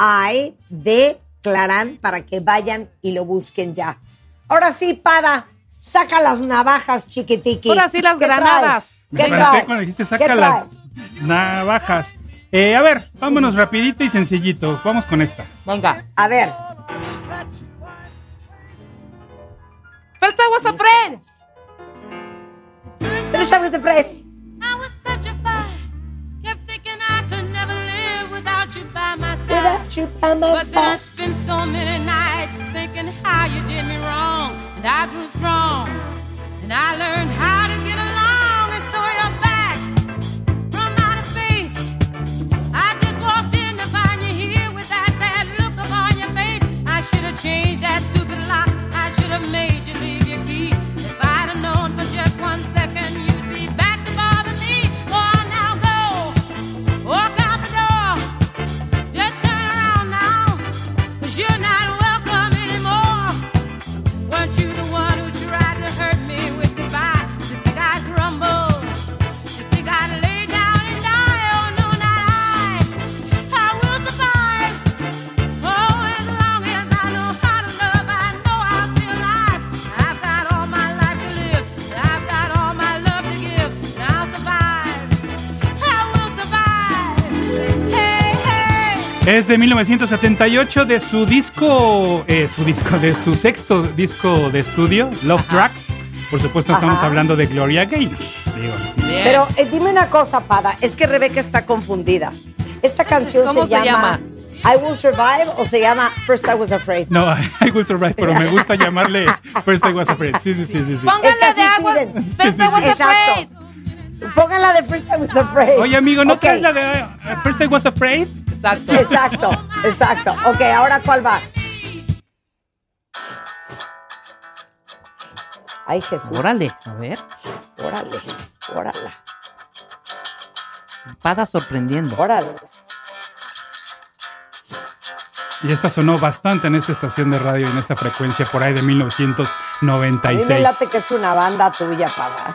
Eye de Clarán para que vayan y lo busquen ya. Ahora sí, para, saca las navajas, chiquitiqui. Ahora sí, las ¿Qué granadas. traes? Me ¿Qué traes? cuando dijiste ¿Qué saca las navajas. Eh, a ver, vámonos rapidito y sencillito. Vamos con esta. Venga. A ver. First I was afraid. First I was afraid. My you by my But then I spent so many nights thinking how you did me wrong. And I grew strong. And I learned how to get along. And so you're back from outer space. I just walked in to find you here with that sad look upon your face. I should have changed that stupid lock. I should have made Es de 1978 de su disco, eh, su disco, de su sexto disco de estudio, Love Tracks. Por supuesto, estamos Ajá. hablando de Gloria Gaynor. Digo, Pero eh, dime una cosa, Pada, es que Rebeca está confundida. Esta canción ¿Cómo se, se llama, I Will Survive o se llama First I Was Afraid. no, [laughs] I Will Survive, pero me gusta llamarle [laughs] First I Was Afraid. Sí, sí, sí, sí. de agua. First I was afraid. Exacto. Pónganla de First I Was Afraid. Oye, amigo, ¿no Ok. traes la de uh, First I Was Afraid? Exacto. Exacto, exacto. Ok, ahora ¿cuál va? Ay, Jesús. Órale, a ver. Órale, órale, Pada sorprendiendo. órale. Y esta sonó bastante en esta estación de radio, en esta frecuencia por ahí de A mí me 1996. late que es una banda tuya, Pada.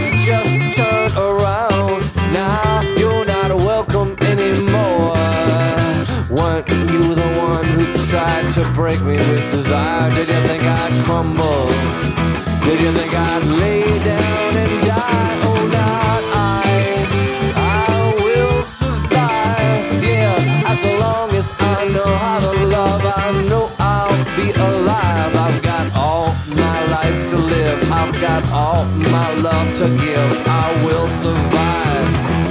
To break me with desire? Did you think I'd crumble? Did you think I'd lay down and die? Oh, not I. I will survive. Yeah, as long as I know how to love, I know I'll be alive. I've got all my life to live. I've got all my love to give. I will survive.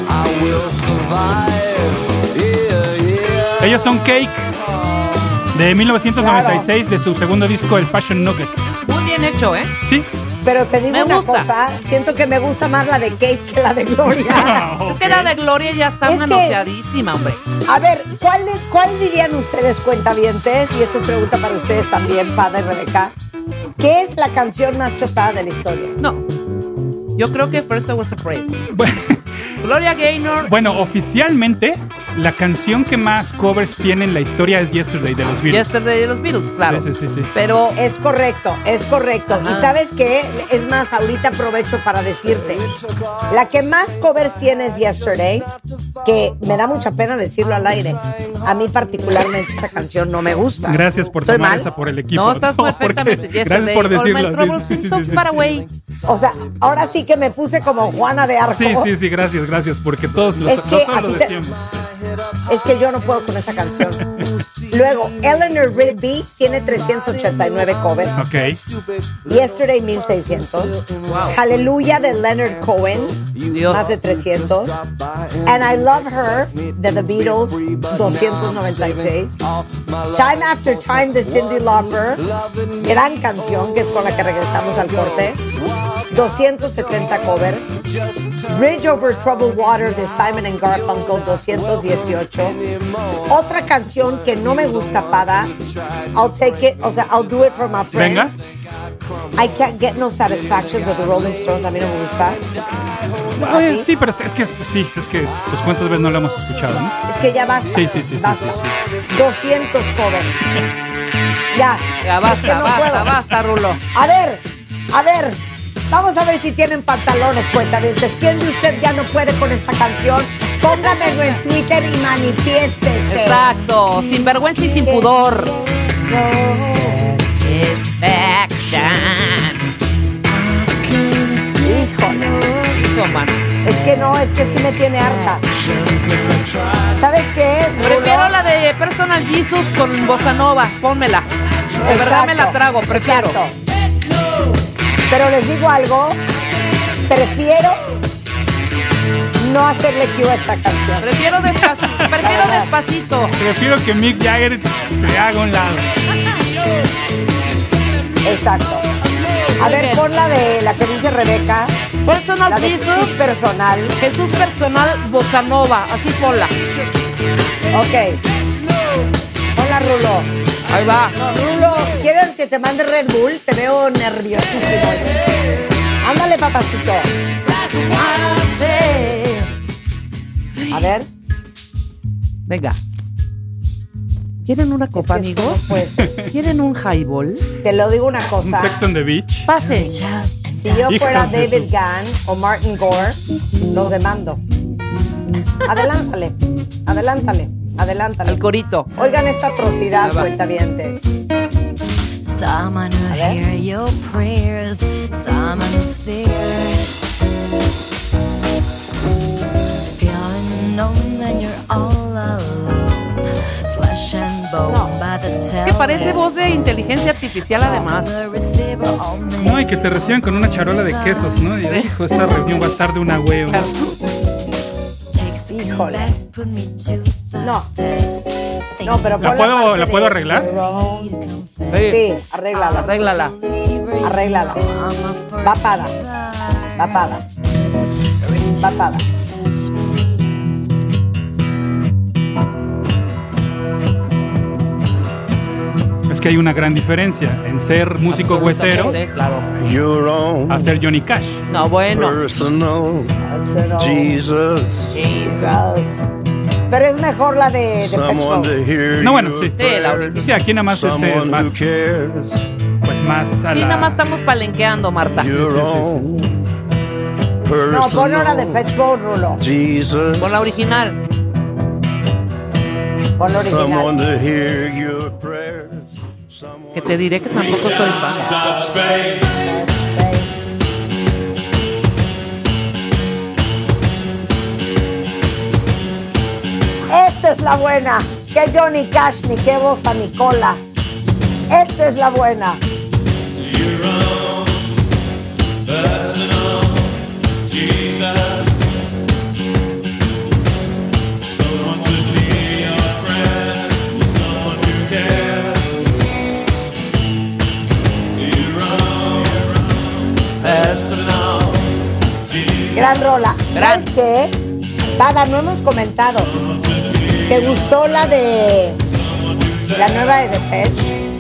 I will survive. Yeah, yeah. Ellos son Cake de 1996 de su segundo disco El Fashion Nugget. Muy bien hecho, ¿eh? Sí. Pero te digo Me una gusta. cosa, siento que me gusta más la de Kate que la de Gloria. [laughs] [laughs] Es que la de Gloria ya está Es que- manoseadísima, hombre. A ver, ¿cuál, ¿cuál dirían ustedes, cuentavientes? Y esto es pregunta para ustedes también, Padre Rebeca. ¿Qué es la canción más chotada de la historia? No. Yo creo que First I Was Afraid. [laughs] Gloria Gaynor. Bueno, oficialmente, la canción que más covers tiene en la historia es Yesterday de los Beatles. Yesterday de los Beatles, claro. Sí, sí, sí, sí. Pero Es correcto, es correcto. Ajá. Y sabes qué, es más, ahorita aprovecho para decirte, la que más covers tiene es Yesterday, que me da mucha pena decirlo al aire. A mí particularmente esa canción no me gusta. Gracias por ¿Estoy tomar mal? esa por el equipo. [laughs] No, estás porque- perfectamente. Gracias Yesterday, por all my decirlo. O sea, ahora sí que me puse como Juana de Arco. Sí, sí, sí, gracias, gracias, porque todos, los, Es que a lo te- decíamos. Es que yo no puedo con esa canción. Luego, Eleanor Rigby tiene 389 covers. Ok. Yesterday 1600. Hallelujah de Leonard Cohen, más de 300. And I Love Her de The Beatles, 296. Time After Time de Cindy Lauper, gran canción que es con la que regresamos al corte. 270 covers. Bridge Over Troubled Water de Simon and Garfunkel, 218. Otra canción que no me gusta, Pada. I'll take it, o sea, I'll do it for my friends. Venga. I can't get no satisfaction de The Rolling Stones, a mí no me gusta. Oye, sí, pero es que, es sí, es que pues cuántas veces no lo hemos escuchado, ¿no? Es que ya basta. Sí, sí, sí, sí, basta. sí, 200 covers. Ya. Ya Es basta, que no basta, puedo. basta, Rulo. A ver, a ver. Vamos a ver si tienen pantalones, cuentavientes. ¿Quién de usted ya no puede con esta canción? Póngamelo en Twitter y manifiéstese. Exacto, sin vergüenza y sin pudor. Híjole. Hijo. Es que no, es que sí me tiene harta. ¿Sabes qué? Prefiero la de Personal Jesus con Bossa Nova. Pónmela. De verdad me la trago, prefiero. exacto. Pero les digo algo, prefiero no hacerle cue a esta canción. Prefiero despacito. [laughs] Prefiero despacito. Prefiero que Mick Jagger se haga un lado. Exacto. A Muy ver, bien. pon la de la que dice Rebeca. Personal La de Jesus. Jesús personal. Jesús personal Bossa Nova. Así ponla. Ok. Hola, Rulo. Ahí va. Rulo, ¿quieren que te mande Red Bull? Te veo nerviosísimo. Ándale, papacito. A ver. Venga. ¿Quieren una copa, amigos? ¿Quieren un highball? Te lo digo una Un cosa. Sex on the Beach. Pase. Si yo fuera David Gann o Martin Gore, los demando. Adelántale, adelántale, adelántale. El corito. Oigan esta atrocidad, cuentavientes. Someone who hear your prayers, someone who's there. Feeling alone and you're all alone. Flesh and bone by the Es que parece voz de inteligencia artificial además. No, y que te reciban con una charola de quesos, ¿no? Y [laughs] hijo, esta reunión va a estar de una hueva. Híjole. No. No, pero ¿La puedo, ¿la puedo arreglar? Sí, arréglala. Arréglala. Arréglala. Va pada. Va pada. Va pada. Es que hay una gran diferencia en ser músico huesero claro. A ser Johnny Cash. No, bueno. personal Pero- Jesus. Jesus. Pero es mejor la de, de No, bueno, sí. prayers. Sí, aquí nada más este es más, pues más a Aquí la... nada más estamos palenqueando, Marta. Your own No, pon ahora de Pet Mode, Rulo. Jesus. Con la original. Pon la Someone original. Que te diré que tampoco soy fan. Esta es la buena. Que Johnny Cash, ni que voz a Nicola. Esta es la buena. Gran rola. Gran. ¿Sabes qué? Pada, no hemos comentado. ¿Te gustó la de la nueva de Depeche?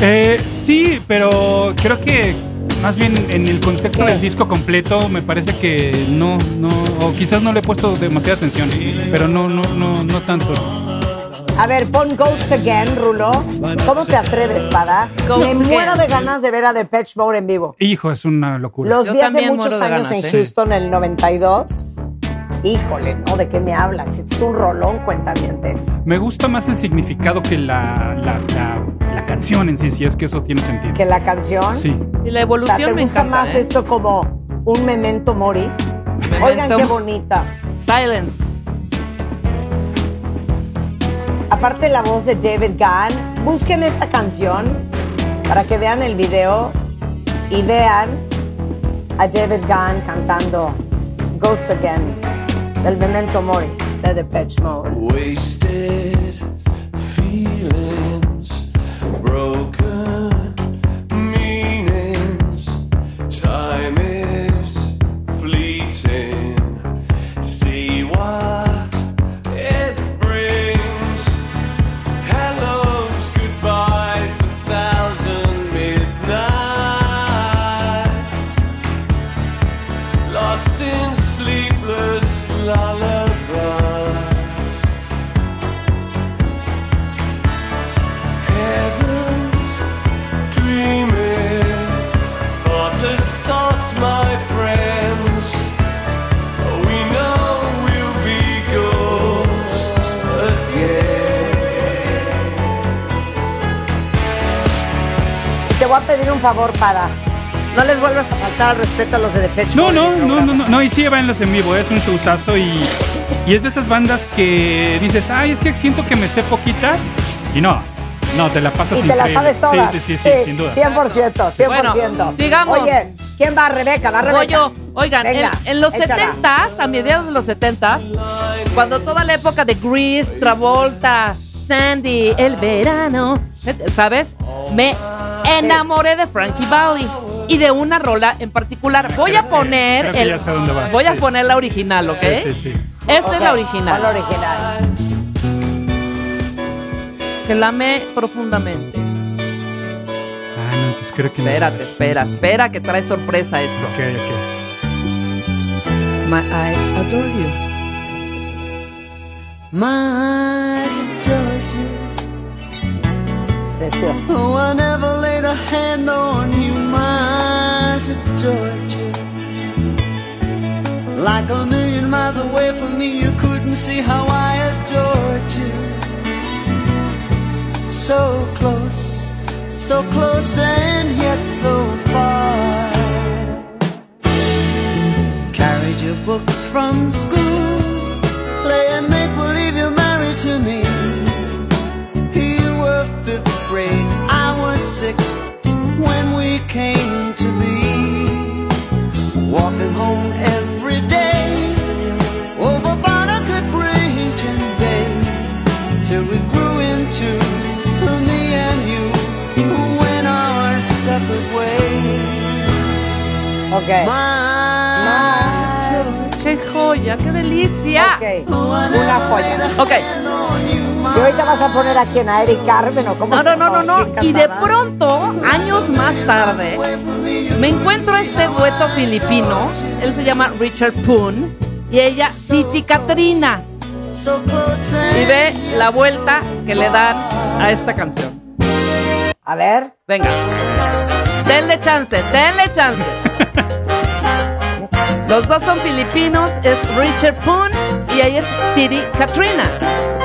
Eh, sí, pero creo que más bien en el contexto del disco completo me parece que no, no, o quizás no le he puesto demasiada atención, pero no, no, no, no tanto. A ver, pon Ghost Again, Rulo. ¿Cómo te atreves, Pada? Ghost Me Again. muero de ganas de ver a Depeche Mode en vivo. Hijo, es una locura. Los Yo vi hace muchos años ganas, en ¿eh? Houston, en el 92. Híjole, ¿no? ¿De qué me hablas? Es un rolón, cuentamientos. Me gusta más el significado que la, la, la, la canción en sí, si es que eso tiene sentido. Que la canción. Sí. Y la O evolución sea, ¿te me gusta encanta. más ¿eh? esto como un memento mori? Oigan, qué bonita. Silence. Aparte la voz de David Gunn, busquen esta canción para que vean el video y vean a David Gunn cantando Ghost Again del Memento Mori de Depeche Mode. Wasted feelings, broken favor para no les vuelvas a faltar al respeto a los de Depeche No, Mode. no, en no, no, no, no, y sí, los en vivo, es un showzazo y, y es de esas bandas que dices, ay, es que siento que me sé poquitas y no, no, te la pasas Y te la sabes todas. Sí, sí, sí, sí, sin duda. 100%, 100%. Bueno, sigamos. Oye, ¿quién va? Rebeca, va Rebeca. Voy yo. Oigan, en, Venga, en los échala. 70s, a mediados de los 70s, cuando toda la época de Grease, Travolta, Sandy, el verano, ¿sabes? Me enamoré de Frankie Valli y de una rola en particular. Voy a poner el, ya sé dónde vas, voy a sí. poner la original, ¿ok? Sí, sí, sí. Esta es la original. ¿cuál la original? Que la amé profundamente. Ah, no, entonces creo que no. Espérate, espera, espera, que trae sorpresa esto. Ok, ok. My eyes adore you. My eyes adore you. Precioso. Oh, I never laid a hand on you, my you. Like a million miles away from me, you couldn't see how I adored you. So close, so close, and yet so far. Carried your books from school, play and make believe you're married to me. was six when we came to be. Walking home every day over Barnacle Bridge and Bay till we grew into me and you who went our separate ways. Okay. My, ¡Qué joya! ¡Qué delicia! Okay. Una joya. Ok. Y ahorita vas a poner a quién, a Eric Carmen o cómo No, no, no, no, no. ¿Quién Y de pronto, años más tarde, me encuentro este dueto filipino. Él se llama Richard Poon y ella Siti Katrina. Y ve la vuelta que le dan a esta canción. A ver. Venga. Denle chance, denle chance. Los dos son filipinos, es Richard Poon y ella es Siti Katrina.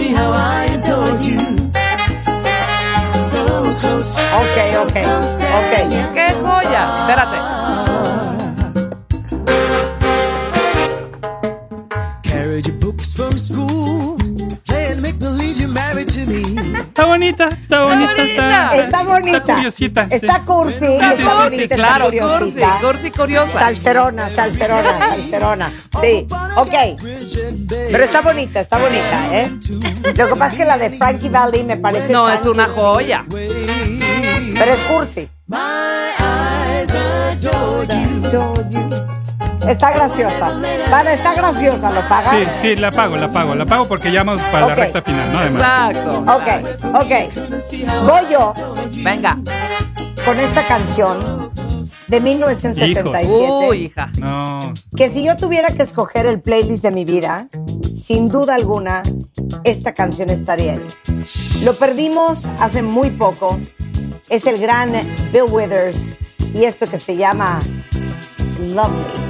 See how I adore you. So close. Ok, ok, ok. ¡Qué joya! Espérate. Está bonita, está bonita, está. Está bonita. Está curiosita. Está cursi. Sí, está sí, bonita, sí, está claro, curiosita. cursi, cursi curiosa. Salcerona, salcerona, salcerona. Sí, ok. Pero está bonita, está bonita, ¿eh? Lo que pasa es que la de Frankie Valley me parece. No, es una joya. Pero es cursi. My eyes adore you. Está graciosa. Vale, está graciosa, ¿lo pagas? Sí, sí, la pago, la pago, la pago porque ya vamos para la recta final, ¿no? Además. Exacto. Ok, ok. Voy yo Venga. con esta canción de 1977. Uy, hija. No. Que si yo tuviera que escoger el playlist de mi vida, sin duda alguna, esta canción estaría ahí. Lo perdimos hace muy poco. Es el gran Bill Withers y esto que se llama Lovely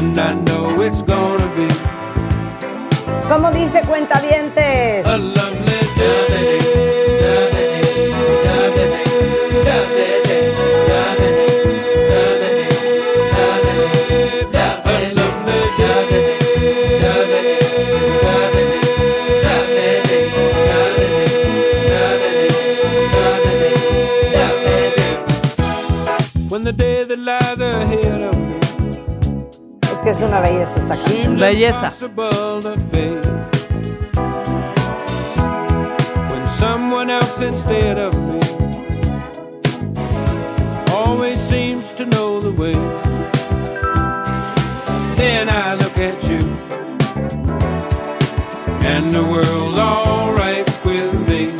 and I know it's gonna be ¿Cómo dice Cuentavientes? Es que es una belleza esta canción. Belleza. impossible to face. When someone else instead of me always seems to know the way. Then I look at you, and the world's alright with me.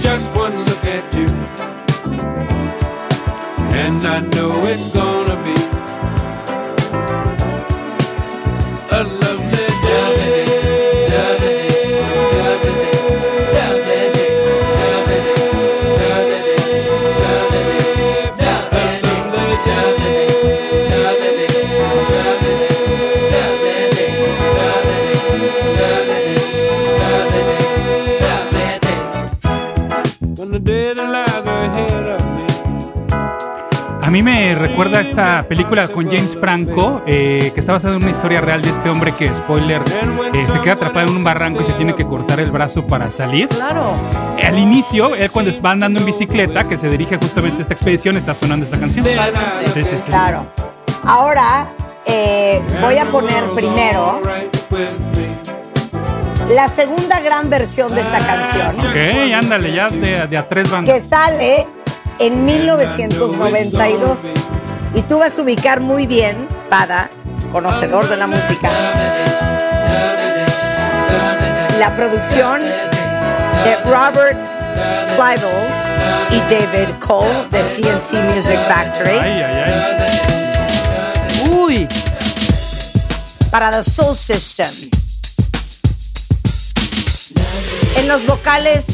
Just one look at you, and I know it's gonna recuerda esta película con James Franco, eh, que está basada en una historia real de este hombre que, spoiler, eh, se queda atrapado en un barranco y se tiene que cortar el brazo para salir. Claro. Eh, Al inicio, él cuando va andando en bicicleta, que se dirige justamente a esta expedición, está sonando esta canción. Sí, sí, sí. Claro. Ahora eh, voy a poner primero la segunda gran versión de esta canción Ok, ándale, ya de, de a tres que bandas. sale en 1992. Y tú vas a ubicar muy bien, Pada, conocedor de la música, la producción de Robert Clivels y David Cole de CNC Music Factory. Uy. para The Soul System. En los vocales,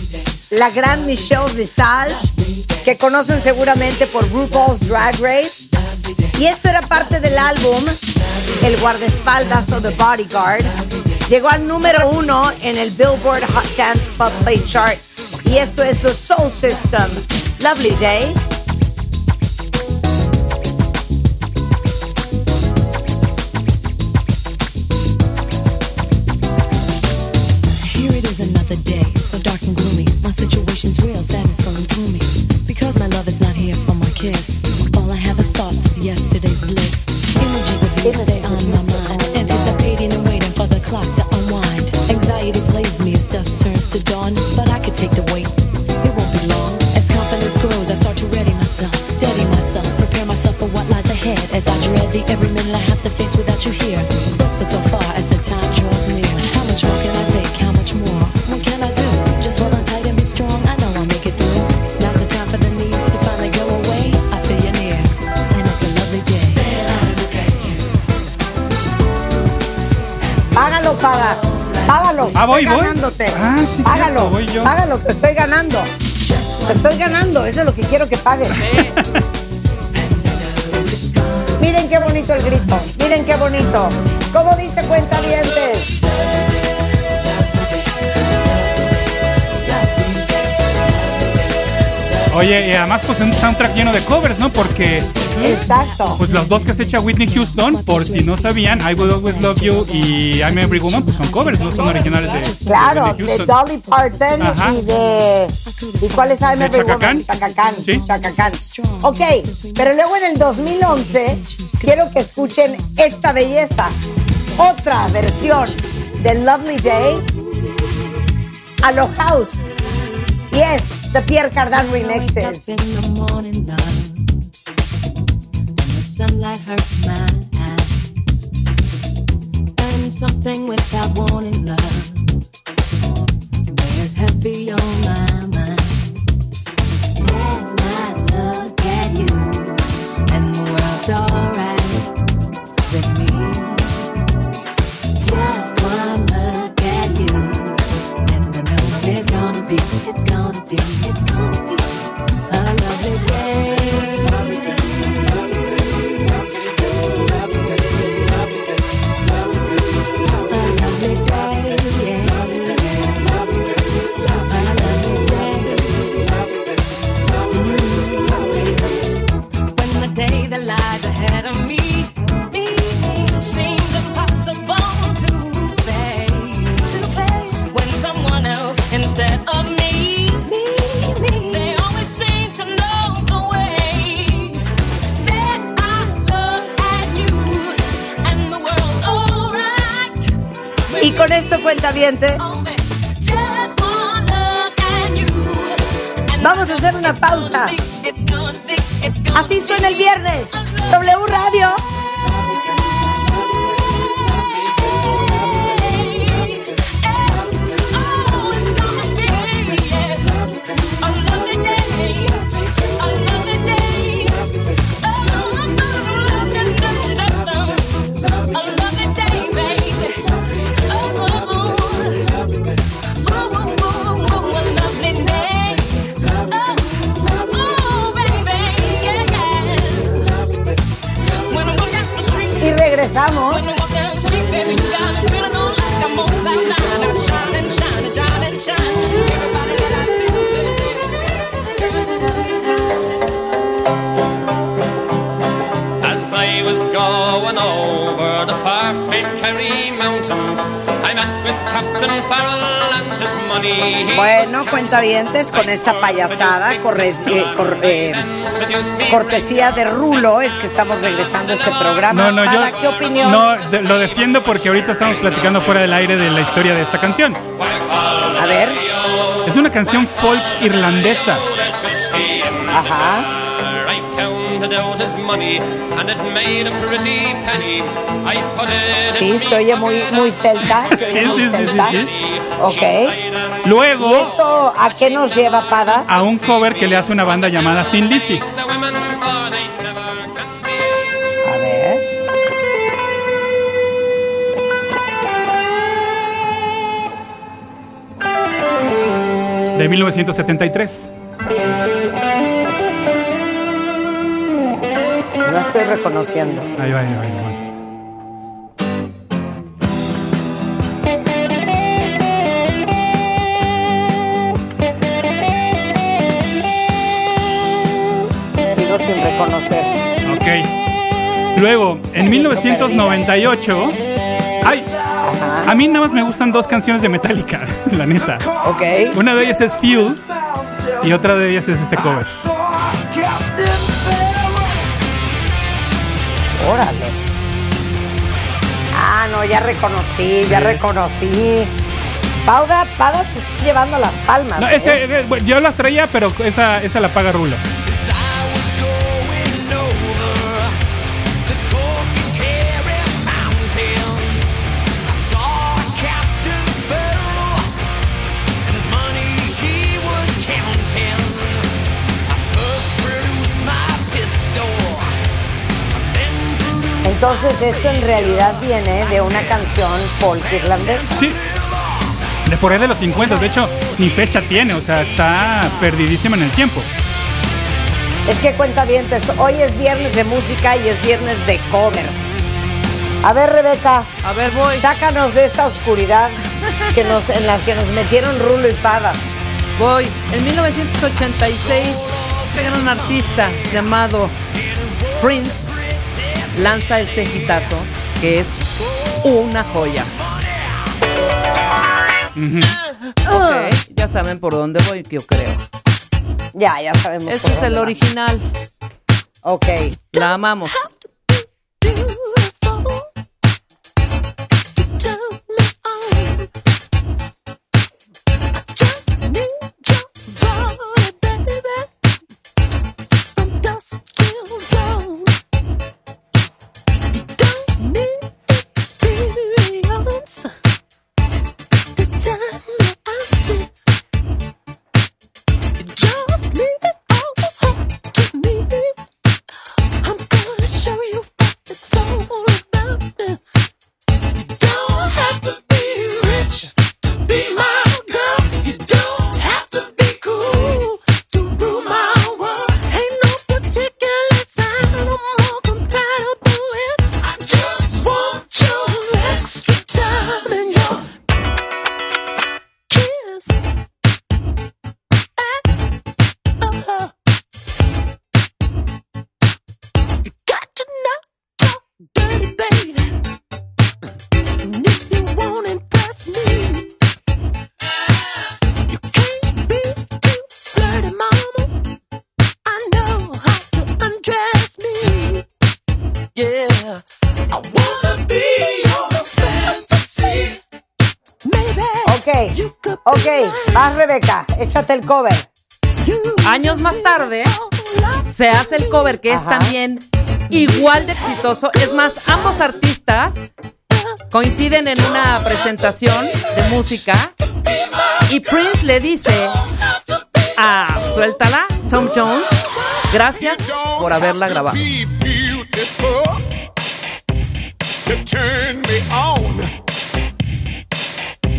la gran Michelle Visage, que conocen seguramente por RuPaul's Drag Race. Y esto era parte del álbum El guardaespaldas o The Bodyguard. Llegó al número uno en el Billboard Hot Dance Club Play Chart. Y esto es The Soul System. Lovely Day. Here it is another day, so dark and gloomy. My situation's real, Págalo. te estoy ganando. Te estoy ganando. Eso es lo que quiero que pagues. Miren qué bonito el grito. Miren qué bonito. ¿Cómo dice cuenta dientes? Oye, y además pues un soundtrack lleno de covers, ¿no? Porque Exacto. pues los dos que se echa Whitney Houston, por si no sabían, I Will Always Love You y I'm Every Woman, pues son covers, no son originales de, Claro, de. Dolly Parton Ajá. y de. ¿Y cuál es I'm ¿De Every Chaka Woman? Khan? Chaka Khan. Chaka Khan. Ok, pero luego en el 2011 quiero que escuchen esta belleza. Otra versión de Lovely Day a lo house. Yes, the Pierre Cardin remixes. Sunlight hurts my eyes, and something without warning, love, bears heavy on my Vamos a hacer una pausa. Así suena el viernes. W Radio. Regresamos. As I was going over the far-famed Kerry Mountains, I met with Captain Farrell and his money. He Bueno, cuentavientes, con esta payasada, corre- eh, cor- eh, cortesía de Rulo, es que estamos regresando a este programa. No, no, Para, yo ¿Qué opinión? no de- lo defiendo porque ahorita estamos platicando fuera del aire de la historia de esta canción. A ver. Es una canción folk irlandesa. Ajá. Sí, se oye muy, muy celta. Oye Sí, muy sí, sí, celta. sí, Ok. ¿Y Luego esto a qué nos lleva, Pada? a un cover que le hace una banda llamada Thin Lizzy. De 1973. No estoy reconociendo. Ahí va, ahí va, ahí va. Sigo sin reconocer. Ok. Luego, en 1998. Ay, a mí nada más me gustan dos canciones de Metallica, [laughs] la neta. Ok. Una de ellas es Fuel y otra de ellas es este cover. Órale. Ah, no, ya reconocí, ya reconocí. Pauda, Pada se está llevando las palmas. No, ¿eh? ese, eh, bueno, yo las traía, pero esa, esa la paga Rulo. Entonces, esto en realidad viene de una canción folk irlandesa. Sí. De por ahí de los 50, de hecho, ni fecha tiene, o sea, está perdidísima en el tiempo. Es que cuenta bien, hoy es viernes de música y es viernes de covers. A ver, Rebeca. A ver, voy. Sácanos de esta oscuridad que nos, en la que nos metieron Rulo y Pada. Voy. En 1986, este gran artista llamado Prince lanza este hitazo que es una joya. Ok, ya saben por dónde voy, yo creo. Ya, ya sabemos. Este es el original. Ok. La amamos. Ok, vas Rebeca, échate el cover. Años más tarde, se hace el cover que es también igual de exitoso. Es más, ambos artistas coinciden en una presentación de música y Prince le dice a Suéltala, Tom Jones, gracias por haberla grabado.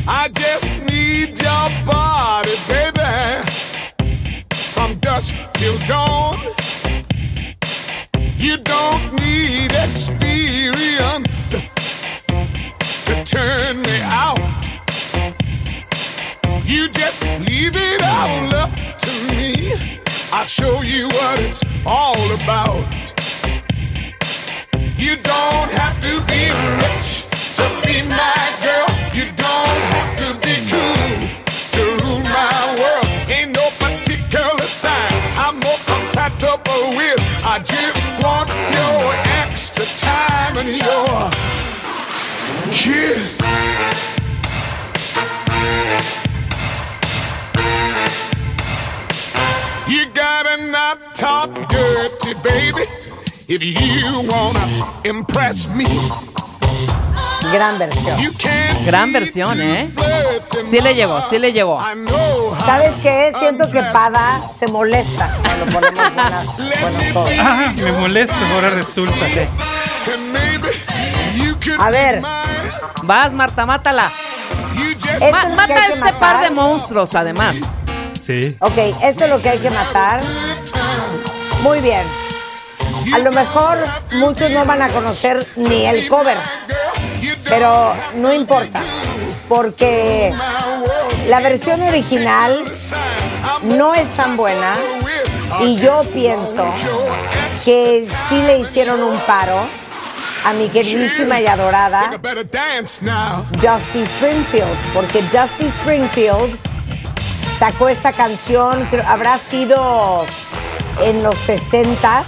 I just need your body, baby, from dusk till dawn. You don't need experience to turn me out. You just leave it all up to me. I'll show you what it's all about. You don't have to be rich to be my girl. You don't I just want your extra time and your kiss. You gotta not talk dirty, baby, if you wanna impress me. Gran versión. Gran versión, ¿eh? Sí le llegó, sí le llegó. ¿Sabes qué? Siento que Pada se molesta cuando ponemos buenas, buenos covers. [laughs] Ah, me molesta, ahora resulta. A ver. Vas, Marta, mátala. Ma- es mata a este par de monstruos, además. Sí. Ok, esto es lo que hay que matar. Muy bien. A lo mejor muchos no van a conocer ni el cover, pero no importa, porque la versión original no es tan buena y yo pienso que sí le hicieron un paro a mi queridísima y adorada Justy Springfield, porque Justy Springfield sacó esta canción, habrá sido en los 60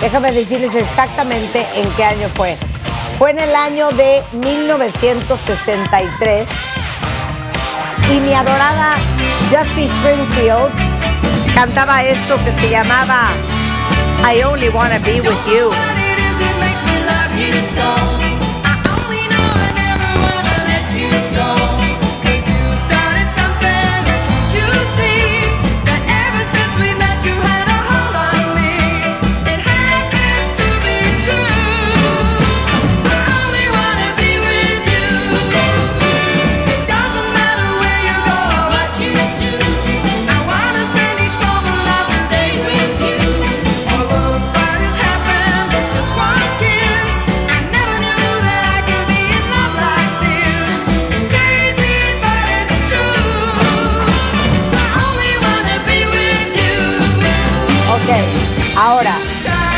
Déjame decirles exactamente en qué año fue. Fue en el año de 1963 y mi adorada Justy Springfield cantaba esto que se llamaba I Only Wanna Be With You.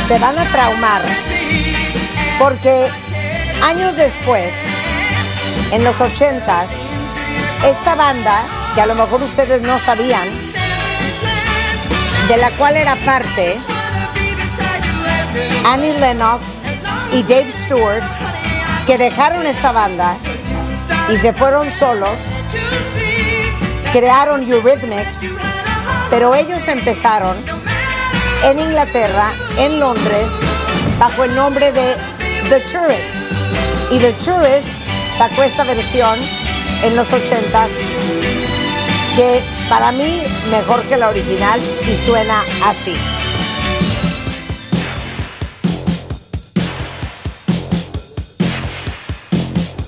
Se van a traumar. Porque años después, en los ochentas, esta banda, que a lo mejor ustedes no sabían, de la cual era parte Annie Lennox y Dave Stewart, que dejaron esta banda y se fueron solos, crearon Eurythmics, pero ellos empezaron en Inglaterra, en Londres, bajo el nombre de The Tourist. Y The Tourist sacó esta versión en los 80s, que para mí mejor que la original y suena así.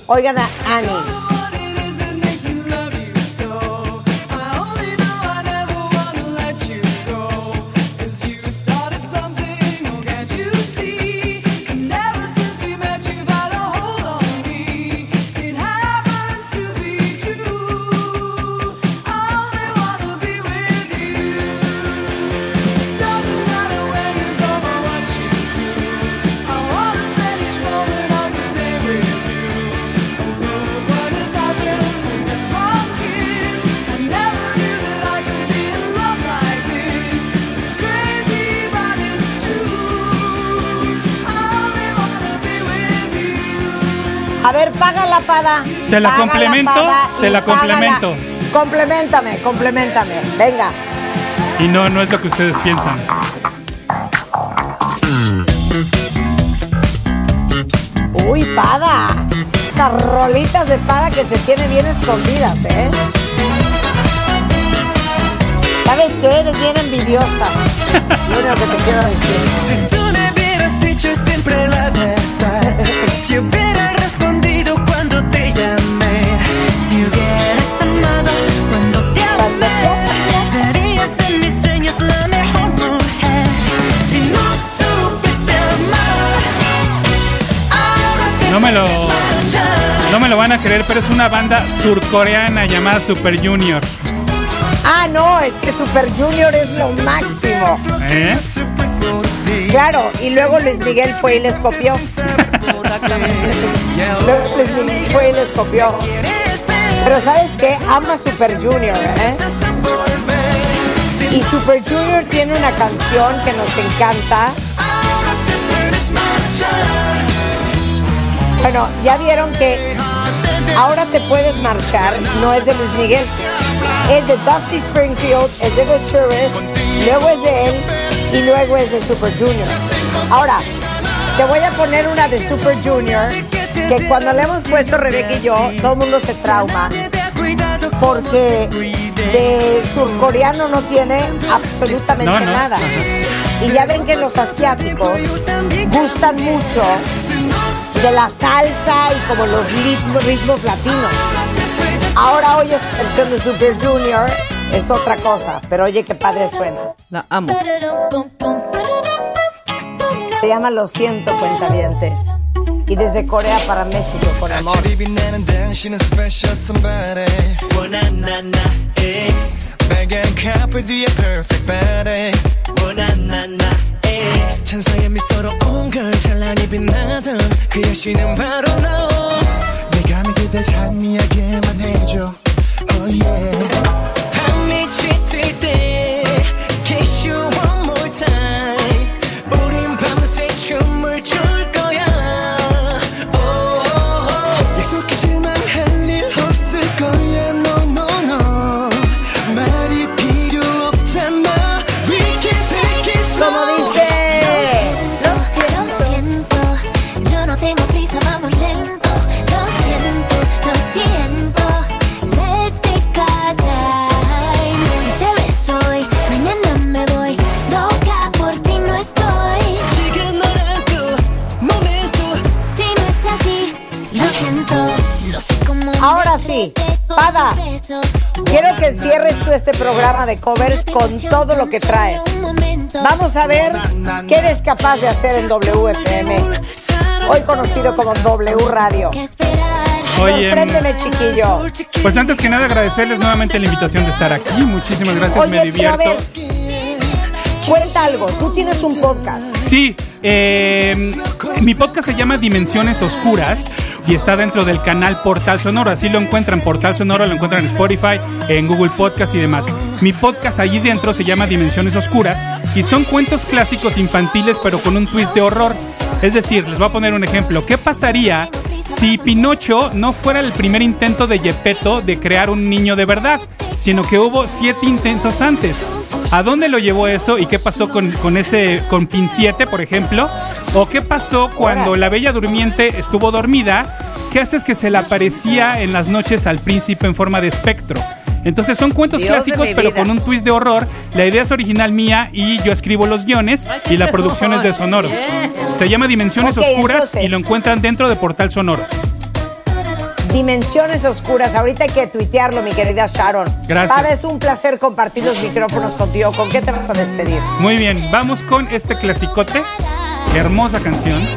Oigan a Annie. Te la complemento, te la págala. complemento. Complementame, complementame. Venga. Y no, no es lo que ustedes piensan. Uy, pada. Estas rolitas de pada que se tienen bien escondidas, ¿eh? ¿Sabes qué? Eres bien envidiosa. [laughs] Lo único que te quiero decir. Me lo, no me lo van a creer, pero es una banda surcoreana llamada Super Junior. Ah, no, es que Super Junior es lo máximo. ¿Eh? Claro, y luego Luis Miguel fue y les copió. Luego Luis Miguel fue y les copió. Pero ¿sabes qué? Ama Super Junior, ¿eh? Y Super Junior tiene una canción que nos encanta. Bueno, ya vieron que Ahora te puedes marchar, no es de Luis Miguel, es de Dusty Springfield, es de The Tourist, luego es de él y luego es de Super Junior. Ahora, te voy a poner una de Super Junior que cuando le hemos puesto Rebeca y yo, todo el mundo se trauma porque de surcoreano no tiene absolutamente No, no. nada. Y ya ven que los asiáticos gustan mucho de la salsa y como los ritmos, ritmos latinos. Ahora oyes versión de Super Junior es otra cosa, pero oye qué padre suena. La amo. Se llama Lo siento, cuentavientes. Y desde Corea para México, con amor. 천사의 미소로 온걸 찬란히 빛나던 그 여신은 바로 너. 내가 그댈 찬미하게만 해줘. Oh yeah que cierres tú este programa de covers con todo lo que traes. Vamos a ver qué eres capaz de hacer en WFM, hoy conocido como W Radio. Oye, Sorpréndeme, chiquillo. Pues antes que nada agradecerles nuevamente la invitación de estar aquí. Muchísimas gracias, Oye, me pero a divierto. ver, cuenta algo. Tú tienes un podcast. Sí, eh, mi podcast se llama Dimensiones Oscuras y está dentro del canal Portal Sonoro. Así lo encuentran, Portal Sonoro, lo encuentran en Spotify, en Google Podcast y demás. Mi podcast allí dentro se llama Dimensiones Oscuras y son cuentos clásicos infantiles pero con un twist de horror. Es decir, les voy a poner un ejemplo. ¿Qué pasaría si Pinocho no fuera el primer intento de Gepetto de crear un niño de verdad, sino que hubo siete intentos antes? ¿A dónde lo llevó eso y qué pasó con, con ese con Pin 7, por ejemplo? ¿O qué pasó cuando la Bella Durmiente estuvo dormida? ¿Qué haces que se le aparecía en las noches al príncipe en forma de espectro? Entonces son cuentos Dios clásicos pero con un twist de horror. La idea es original mía y yo escribo los guiones y la producción es de Sonoro. Se llama Dimensiones Oscuras entonces. y lo encuentran dentro de Portal Sonoro. Dimensiones oscuras. Ahorita hay que tuitearlo, mi querida Sharon. Gracias. Pada, es un placer compartir los micrófonos contigo. ¿Con qué te vas a despedir? Muy bien, vamos con este clasicote. Hermosa canción.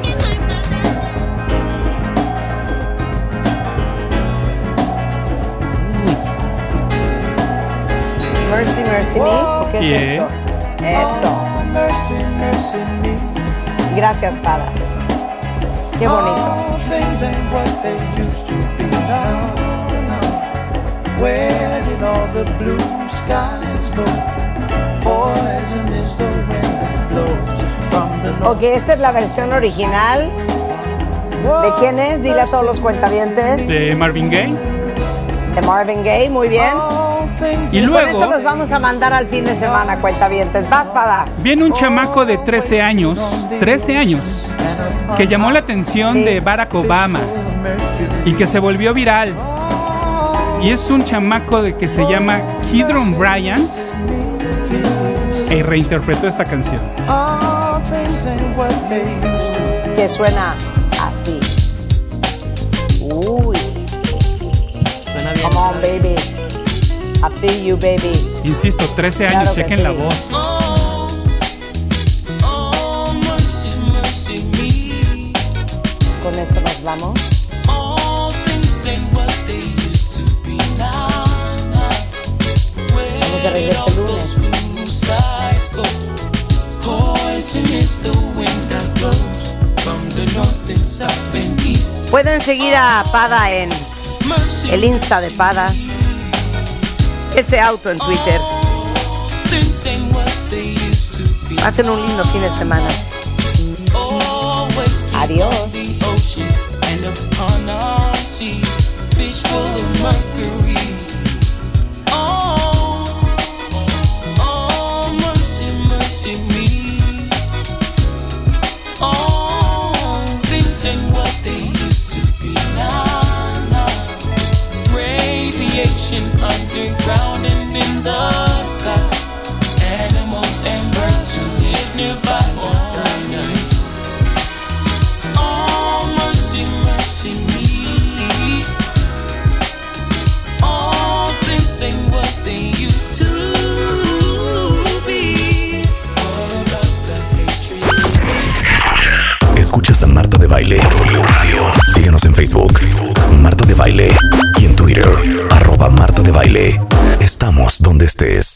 Mercy, mercy me. ¿Qué es Yeah. esto? Eso. Gracias, Pada. Qué bonito. All things ain't what they used to be now. now. Where did all the blue skies go? Poison is the wind that blows from the north. Ok, esta es la versión original. ¿De quién es? Dile a todos los cuentavientes. De Marvin Gaye. De Marvin Gaye, muy bien. Y luego- esto nos vamos a mandar al fin de semana, cuentavientes. Vas, Pada. Viene un chamaco de 13 años, 13 años, que llamó la atención de Barack Obama y que se volvió viral. Y es un chamaco de que se llama Kidron Bryant y reinterpretó esta canción. Que suena así. Uy. Suena bien. Come on, baby. I feel you, baby. Insisto, 13 años, Claro que chequen sí. la voz. Con esto nos vamos. Vamos de regreso el lunes. Pueden seguir a Pada en el Insta de Pada. Ese auto en Twitter. Hacen un lindo fin de semana. Adiós. Y en Twitter, arroba Marta de Baile. Estamos donde estés.